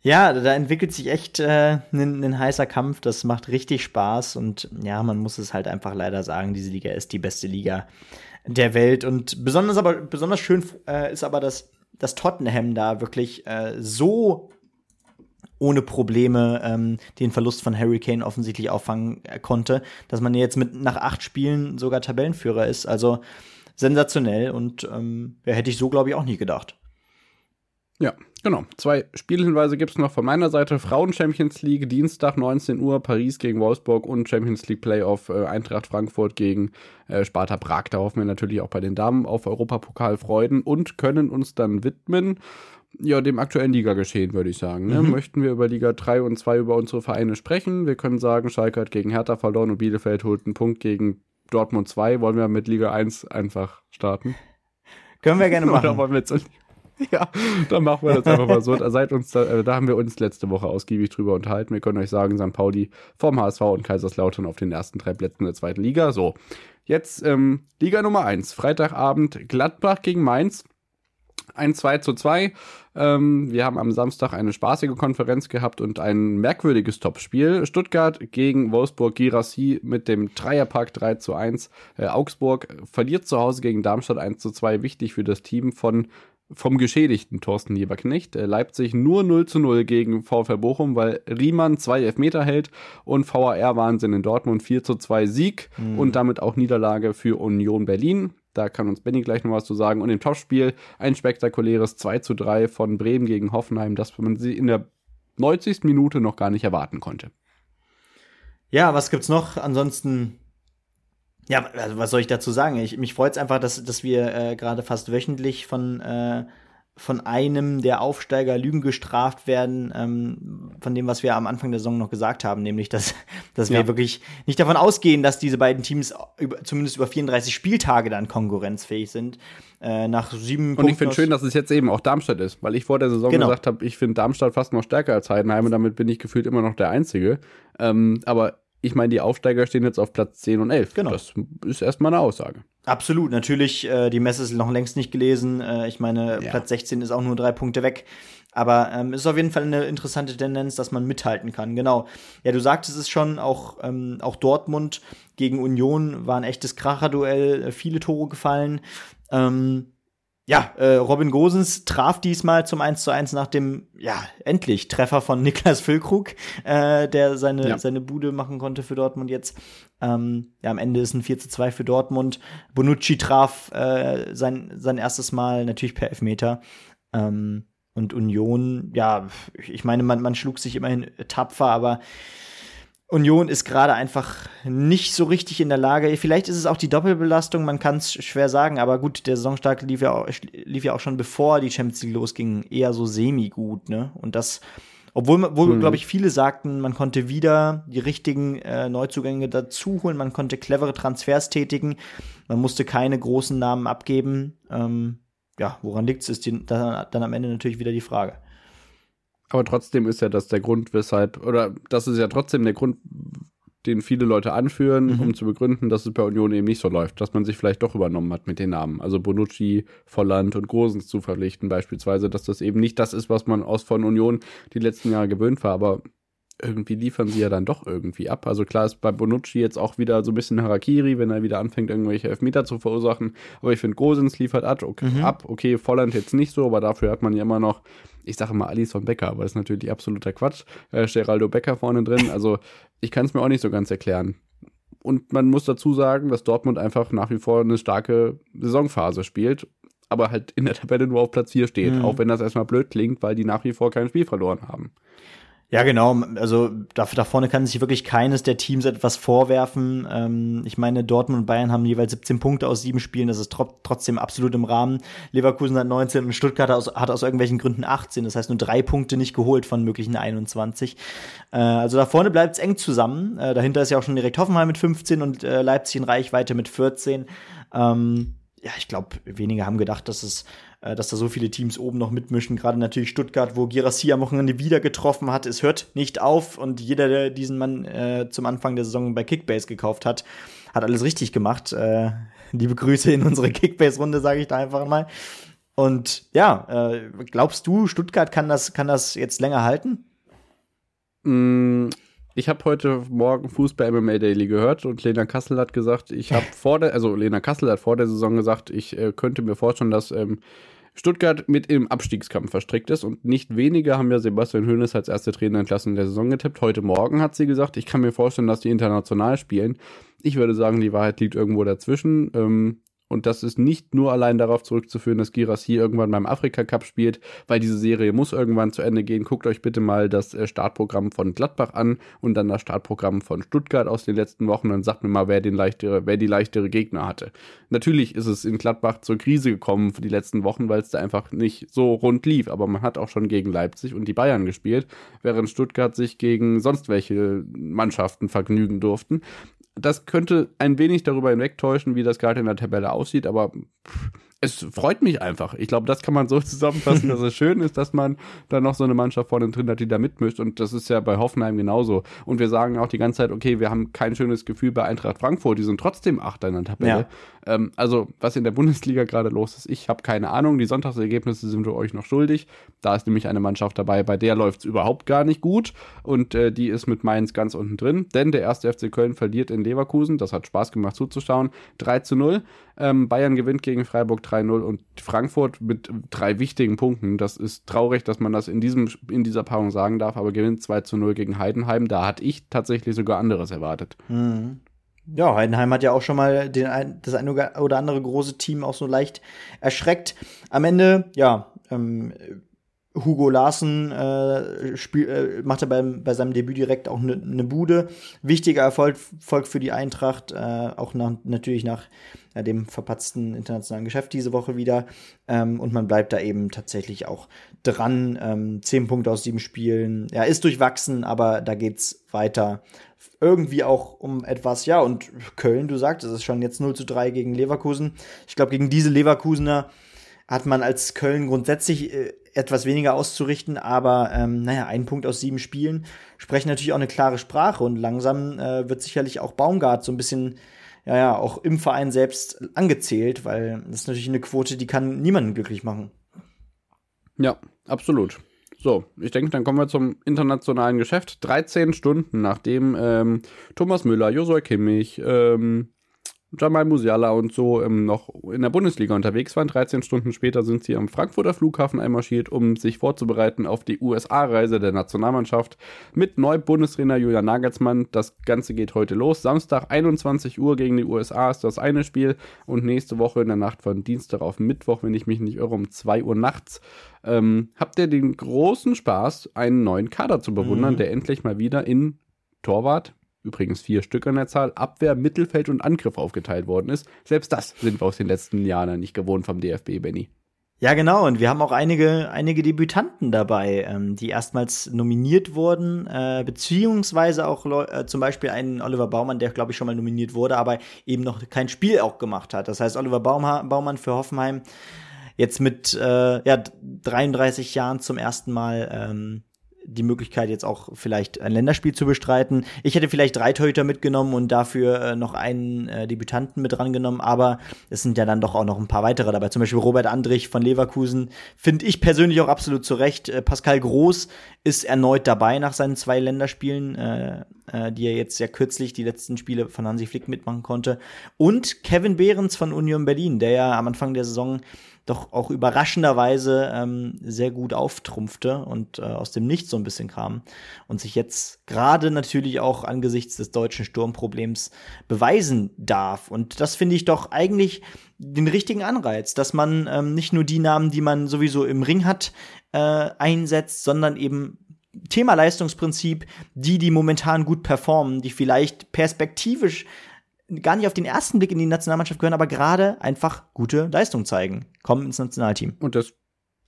S2: Ja, da entwickelt sich echt ein äh, heißer Kampf. Das macht richtig Spaß. Und ja, man muss es halt einfach leider sagen, diese Liga ist die beste Liga der Welt. Und besonders aber besonders schön äh, ist aber, dass, dass Tottenham da wirklich äh, so ohne Probleme ähm, den Verlust von Harry Kane offensichtlich auffangen äh, konnte, dass man jetzt mit nach acht Spielen sogar Tabellenführer ist. Also sensationell und ähm, ja, hätte ich so, glaube ich, auch nie gedacht.
S3: Ja, genau. Zwei Spielhinweise gibt es noch von meiner Seite. Frauen Champions League, Dienstag 19 Uhr, Paris gegen Wolfsburg und Champions League Playoff äh, Eintracht Frankfurt gegen äh, Sparta Prag. Da hoffen wir natürlich auch bei den Damen auf Europapokal freuden und können uns dann widmen. Ja, dem aktuellen Liga-Geschehen, würde ich sagen. Ne? Mhm. Möchten wir über Liga 3 und 2 über unsere Vereine sprechen? Wir können sagen, Schalke hat gegen Hertha verloren und Bielefeld holt einen Punkt gegen Dortmund 2 wollen wir mit Liga 1 einfach starten.
S2: Können wir gerne machen.
S3: Oder wollen wir jetzt ja, dann machen wir das einfach mal so. Da, seid uns da, äh, da haben wir uns letzte Woche ausgiebig drüber unterhalten. Wir können euch sagen, St. Pauli vom HSV und Kaiserslautern auf den ersten drei Plätzen der zweiten Liga. So, jetzt ähm, Liga Nummer 1. Freitagabend Gladbach gegen Mainz ein 2 zu 2. Ähm, wir haben am Samstag eine spaßige Konferenz gehabt und ein merkwürdiges Topspiel. Stuttgart gegen Wolfsburg Girassi mit dem Dreierpack 3 zu 1. Äh, Augsburg verliert zu Hause gegen Darmstadt 1 zu 2. Wichtig für das Team von vom geschädigten Thorsten Lieberknecht. Äh, Leipzig nur 0 zu 0 gegen VfL Bochum, weil Riemann zwei Elfmeter hält und VAR-Wahnsinn in Dortmund 4 zu 2 Sieg mhm. und damit auch Niederlage für Union Berlin. Da kann uns Benny gleich noch was zu sagen. Und im Topspiel ein spektakuläres 2 zu 3 von Bremen gegen Hoffenheim, das man sie in der 90. Minute noch gar nicht erwarten konnte.
S2: Ja, was gibt's noch? Ansonsten, ja, also was soll ich dazu sagen? Ich, mich freut es einfach, dass, dass wir äh, gerade fast wöchentlich von äh, von einem der Aufsteiger Lügen gestraft werden, ähm, von dem, was wir am Anfang der Saison noch gesagt haben, nämlich, dass, dass ja. wir wirklich nicht davon ausgehen, dass diese beiden Teams über, zumindest über 34 Spieltage dann konkurrenzfähig sind. Äh, nach sieben
S3: Und ich finde schön, dass es jetzt eben auch Darmstadt ist, weil ich vor der Saison genau. gesagt habe, ich finde Darmstadt fast noch stärker als Heidenheim und damit bin ich gefühlt immer noch der Einzige. Ähm, aber ich meine, die Aufsteiger stehen jetzt auf Platz 10 und 11. Genau. Das ist erstmal eine Aussage.
S2: Absolut, natürlich, äh, die Messe ist noch längst nicht gelesen. Äh, ich meine, ja. Platz 16 ist auch nur drei Punkte weg. Aber ähm, ist auf jeden Fall eine interessante Tendenz, dass man mithalten kann. Genau. Ja, du sagtest es schon, auch, ähm, auch Dortmund gegen Union war ein echtes Kracherduell, äh, viele Tore gefallen. Ähm, ja, äh, Robin Gosens traf diesmal zum 1 zu 1 nach dem, ja, endlich Treffer von Niklas Füllkrug, äh, der seine, ja. seine Bude machen konnte für Dortmund jetzt. Ähm, ja, am Ende ist ein 4 zu 2 für Dortmund. Bonucci traf äh, sein, sein erstes Mal natürlich per Elfmeter. Ähm, und Union, ja, ich meine, man, man schlug sich immerhin tapfer, aber Union ist gerade einfach nicht so richtig in der Lage. Vielleicht ist es auch die Doppelbelastung, man kann es schwer sagen, aber gut, der Saisonstart lief ja, auch, lief ja auch schon bevor die Champions League losging, eher so semi-gut, ne? Und das, obwohl, obwohl mhm. glaube ich, viele sagten, man konnte wieder die richtigen äh, Neuzugänge dazu holen, man konnte clevere Transfers tätigen, man musste keine großen Namen abgeben. Ähm, ja, woran liegt es, ist die, dann, dann am Ende natürlich wieder die Frage.
S3: Aber trotzdem ist ja das der Grund, weshalb, oder das ist ja trotzdem der Grund, den viele Leute anführen, mhm. um zu begründen, dass es bei Union eben nicht so läuft, dass man sich vielleicht doch übernommen hat mit den Namen. Also Bonucci, Volland und Gosens zu verpflichten beispielsweise, dass das eben nicht das ist, was man aus von Union die letzten Jahre gewöhnt war, aber irgendwie liefern sie ja dann doch irgendwie ab. Also klar ist bei Bonucci jetzt auch wieder so ein bisschen Harakiri, wenn er wieder anfängt, irgendwelche Elfmeter zu verursachen. Aber ich finde, Gosens liefert ab okay, mhm. ab. okay, Volland jetzt nicht so, aber dafür hat man ja immer noch, ich sage mal Alice von Becker, aber das ist natürlich absoluter Quatsch. Äh, Geraldo Becker vorne drin. Also ich kann es mir auch nicht so ganz erklären. Und man muss dazu sagen, dass Dortmund einfach nach wie vor eine starke Saisonphase spielt, aber halt in der Tabelle nur auf Platz 4 steht. Mhm. Auch wenn das erstmal blöd klingt, weil die nach wie vor kein Spiel verloren haben.
S2: Ja, genau. Also da, da vorne kann sich wirklich keines der Teams etwas vorwerfen. Ähm, ich meine, Dortmund und Bayern haben jeweils 17 Punkte aus sieben Spielen. Das ist tro trotzdem absolut im Rahmen. Leverkusen hat 19 und Stuttgart hat aus, hat aus irgendwelchen Gründen 18. Das heißt nur drei Punkte nicht geholt von möglichen 21. Äh, also da vorne bleibt es eng zusammen. Äh, dahinter ist ja auch schon direkt Hoffenheim mit 15 und äh, Leipzig in Reichweite mit 14. Ähm, ja, ich glaube, wenige haben gedacht, dass es äh, dass da so viele Teams oben noch mitmischen. Gerade natürlich Stuttgart, wo Girassi am Wochenende wieder getroffen hat. Es hört nicht auf und jeder, der diesen Mann äh, zum Anfang der Saison bei Kickbase gekauft hat, hat alles richtig gemacht. Äh, liebe Grüße in unsere Kickbase-Runde, sage ich da einfach mal. Und ja, äh, glaubst du, Stuttgart kann das, kann das jetzt länger halten?
S3: Mm, ich habe heute Morgen Fußball MMA Daily gehört und Lena Kassel hat gesagt, ich habe vor der, also Lena Kassel hat vor der Saison gesagt, ich äh, könnte mir vorstellen, dass ähm, Stuttgart mit im Abstiegskampf verstrickt ist und nicht wenige haben ja Sebastian Hoeneß als erste Trainer entlassen der Saison getippt. Heute Morgen hat sie gesagt, ich kann mir vorstellen, dass die international spielen. Ich würde sagen, die Wahrheit liegt irgendwo dazwischen. Ähm, und das ist nicht nur allein darauf zurückzuführen, dass Girassi irgendwann beim Afrika Cup spielt, weil diese Serie muss irgendwann zu Ende gehen. Guckt euch bitte mal das äh, Startprogramm von Gladbach an und dann das Startprogramm von Stuttgart aus den letzten Wochen. Dann sagt mir mal, wer, den leichtere, wer die leichtere Gegner hatte. Natürlich ist es in Gladbach zur Krise gekommen für die letzten Wochen, weil es da einfach nicht so rund lief. Aber man hat auch schon gegen Leipzig und die Bayern gespielt, während Stuttgart sich gegen sonst welche Mannschaften vergnügen durften das könnte ein wenig darüber hinwegtäuschen, wie das gerade in der Tabelle aussieht, aber pff, es freut mich einfach. Ich glaube, das kann man so zusammenfassen, dass es schön ist, dass man da noch so eine Mannschaft vorne drin hat, die da mitmischt. Und das ist ja bei Hoffenheim genauso. Und wir sagen auch die ganze Zeit, okay, wir haben kein schönes Gefühl bei Eintracht Frankfurt. Die sind trotzdem Achter in der Tabelle. Ja. Ähm, also, was in der Bundesliga gerade los ist, ich habe keine Ahnung. Die Sonntagsergebnisse sind wir euch noch schuldig. Da ist nämlich eine Mannschaft dabei, bei der läuft es überhaupt gar nicht gut. Und äh, die ist mit Mainz ganz unten drin. Denn der erste FC Köln verliert in Leverkusen. Das hat Spaß gemacht zuzuschauen. 3 zu 0. Ähm, Bayern gewinnt gegen Freiburg 3-0 und Frankfurt mit drei wichtigen Punkten. Das ist traurig, dass man das in, diesem, in dieser Paarung sagen darf, aber gewinnt 2-0 gegen Heidenheim. Da hatte ich tatsächlich sogar anderes erwartet.
S2: Mhm. Ja, Heidenheim hat ja auch schon mal den, das eine oder andere große Team auch so leicht erschreckt. Am Ende, ja, ähm, Hugo Larsen äh, spiel, äh, machte beim, bei seinem Debüt direkt auch eine ne Bude. Wichtiger Erfolg, Erfolg für die Eintracht, äh, auch nach, natürlich nach äh, dem verpatzten internationalen Geschäft diese Woche wieder. Ähm, und man bleibt da eben tatsächlich auch dran. Ähm, zehn Punkte aus sieben Spielen. Ja, ist durchwachsen, aber da geht's weiter. Irgendwie auch um etwas, ja, und Köln, du sagst, es ist schon jetzt 0 zu 3 gegen Leverkusen. Ich glaube, gegen diese Leverkusener hat man als Köln grundsätzlich äh, etwas weniger auszurichten, aber ähm, naja, ein Punkt aus sieben Spielen sprechen natürlich auch eine klare Sprache und langsam äh, wird sicherlich auch Baumgart so ein bisschen, ja, ja, auch im Verein selbst angezählt, weil das ist natürlich eine Quote, die kann niemanden glücklich machen.
S3: Ja, absolut. So, ich denke, dann kommen wir zum internationalen Geschäft. 13 Stunden nachdem ähm, Thomas Müller, Josua Kimmich, ähm, Jamal Musiala und so ähm, noch in der Bundesliga unterwegs waren. 13 Stunden später sind sie am Frankfurter Flughafen einmarschiert, um sich vorzubereiten auf die USA-Reise der Nationalmannschaft mit Neu-Bundestrainer Julian Nagelsmann. Das Ganze geht heute los. Samstag 21 Uhr gegen die USA ist das eine Spiel und nächste Woche in der Nacht von Dienstag auf Mittwoch, wenn ich mich nicht irre, um 2 Uhr nachts. Ähm, habt ihr den großen Spaß, einen neuen Kader zu bewundern, mhm. der endlich mal wieder in Torwart, übrigens vier Stück an der Zahl, Abwehr, Mittelfeld und Angriff aufgeteilt worden ist. Selbst das sind wir aus den letzten Jahren nicht gewohnt vom DFB, Benny.
S2: Ja, genau. Und wir haben auch einige, einige Debütanten dabei, ähm, die erstmals nominiert wurden, äh, beziehungsweise auch äh, zum Beispiel einen Oliver Baumann, der, glaube ich, schon mal nominiert wurde, aber eben noch kein Spiel auch gemacht hat. Das heißt, Oliver Bauma Baumann für Hoffenheim jetzt mit äh, ja, 33 Jahren zum ersten Mal ähm, die Möglichkeit, jetzt auch vielleicht ein Länderspiel zu bestreiten. Ich hätte vielleicht drei Torhüter mitgenommen und dafür äh, noch einen äh, Debütanten mit rangenommen, aber es sind ja dann doch auch noch ein paar weitere dabei. Zum Beispiel Robert Andrich von Leverkusen finde ich persönlich auch absolut zurecht. Äh, Pascal Groß ist erneut dabei nach seinen zwei Länderspielen, äh, äh, die er jetzt sehr kürzlich die letzten Spiele von Hansi Flick mitmachen konnte. Und Kevin Behrens von Union Berlin, der ja am Anfang der Saison doch auch überraschenderweise ähm, sehr gut auftrumpfte und äh, aus dem Nichts so ein bisschen kam und sich jetzt gerade natürlich auch angesichts des deutschen Sturmproblems beweisen darf. Und das finde ich doch eigentlich den richtigen Anreiz, dass man ähm, nicht nur die Namen, die man sowieso im Ring hat, äh, einsetzt, sondern eben Thema Leistungsprinzip, die, die momentan gut performen, die vielleicht perspektivisch gar nicht auf den ersten Blick in die Nationalmannschaft gehören, aber gerade einfach gute Leistung zeigen. Kommen ins Nationalteam.
S3: Und das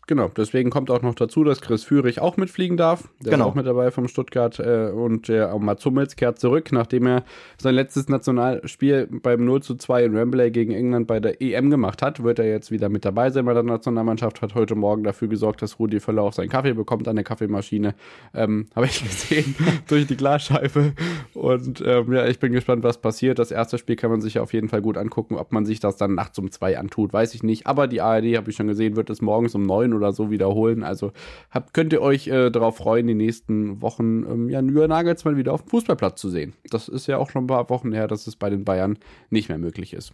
S3: Genau, deswegen kommt auch noch dazu, dass Chris Führig auch mitfliegen darf. Der genau. ist auch mit dabei vom Stuttgart. Äh, und der äh, Mats Hummels kehrt zurück, nachdem er sein letztes Nationalspiel beim 0 zu 2 in Wembley gegen England bei der EM gemacht hat, wird er jetzt wieder mit dabei sein bei der Nationalmannschaft. Hat heute Morgen dafür gesorgt, dass Rudi Völler auch seinen Kaffee bekommt an der Kaffeemaschine. Ähm, Habe ich gesehen durch die Glasscheibe. Und ähm, ja, ich bin gespannt, was passiert. Das erste Spiel kann man sich auf jeden Fall gut angucken. Ob man sich das dann nachts um zwei antut, weiß ich nicht. Aber die ARD, habe ich schon gesehen, wird es morgens um neun oder so wiederholen. Also habt, könnt ihr euch äh, darauf freuen, die nächsten Wochen ähm, ja, Jürgen Nagelsmann wieder auf dem Fußballplatz zu sehen. Das ist ja auch schon ein paar Wochen her, dass es bei den Bayern nicht mehr möglich ist.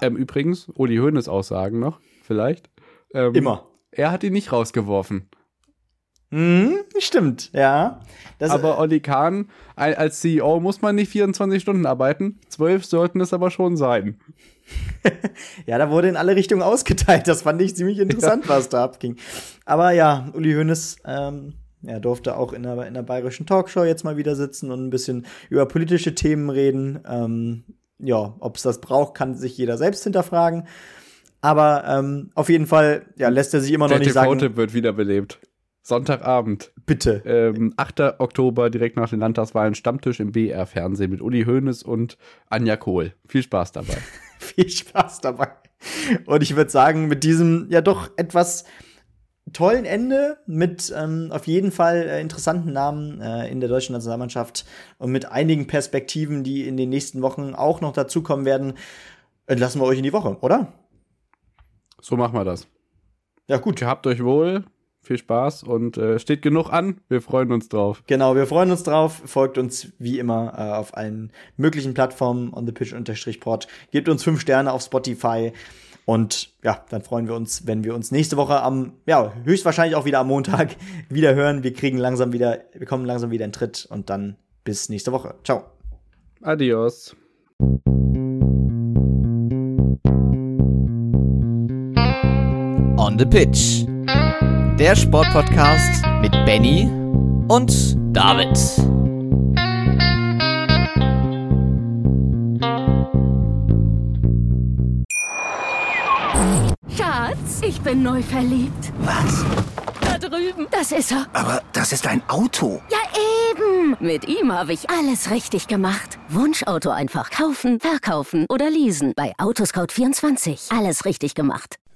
S3: Ähm, übrigens, Uli Hoeneß Aussagen noch, vielleicht.
S2: Ähm, Immer.
S3: Er hat ihn nicht rausgeworfen.
S2: Mhm, stimmt, ja.
S3: Das, aber Olli Kahn, als CEO muss man nicht 24 Stunden arbeiten. Zwölf sollten es aber schon sein.
S2: ja, da wurde in alle Richtungen ausgeteilt. Das fand ich ziemlich interessant, ja. was da abging. Aber ja, Uli Hoeneß ähm, er durfte auch in der, in der bayerischen Talkshow jetzt mal wieder sitzen und ein bisschen über politische Themen reden. Ähm, ja, ob es das braucht, kann sich jeder selbst hinterfragen. Aber ähm, auf jeden Fall ja, lässt er sich immer
S3: der
S2: noch nicht sagen.
S3: Der wird wiederbelebt. Sonntagabend.
S2: Bitte.
S3: Ähm, 8. Oktober, direkt nach den Landtagswahlen, Stammtisch im BR-Fernsehen mit Uli Hoeneß und Anja Kohl. Viel Spaß dabei.
S2: Viel Spaß dabei. Und ich würde sagen, mit diesem ja doch etwas tollen Ende, mit ähm, auf jeden Fall äh, interessanten Namen äh, in der deutschen Nationalmannschaft und mit einigen Perspektiven, die in den nächsten Wochen auch noch dazukommen werden, entlassen wir euch in die Woche, oder?
S3: So machen wir das.
S2: Ja, gut.
S3: Ihr habt euch wohl viel Spaß und äh, steht genug an. Wir freuen uns drauf.
S2: Genau, wir freuen uns drauf. Folgt uns wie immer äh, auf allen möglichen Plattformen on the pitch-pod. Gebt uns fünf Sterne auf Spotify. Und ja, dann freuen wir uns, wenn wir uns nächste Woche am, ja, höchstwahrscheinlich auch wieder am Montag wieder hören. Wir kriegen langsam wieder, wir kommen langsam wieder in Tritt und dann bis nächste Woche. Ciao.
S3: Adios.
S1: On the Pitch der Sportpodcast mit Benny und David.
S4: Schatz, ich bin neu verliebt.
S5: Was?
S4: Da drüben. Das ist er.
S5: Aber das ist ein Auto.
S4: Ja, eben. Mit ihm habe ich alles richtig gemacht. Wunschauto einfach kaufen, verkaufen oder leasen. Bei Autoscout24. Alles richtig gemacht.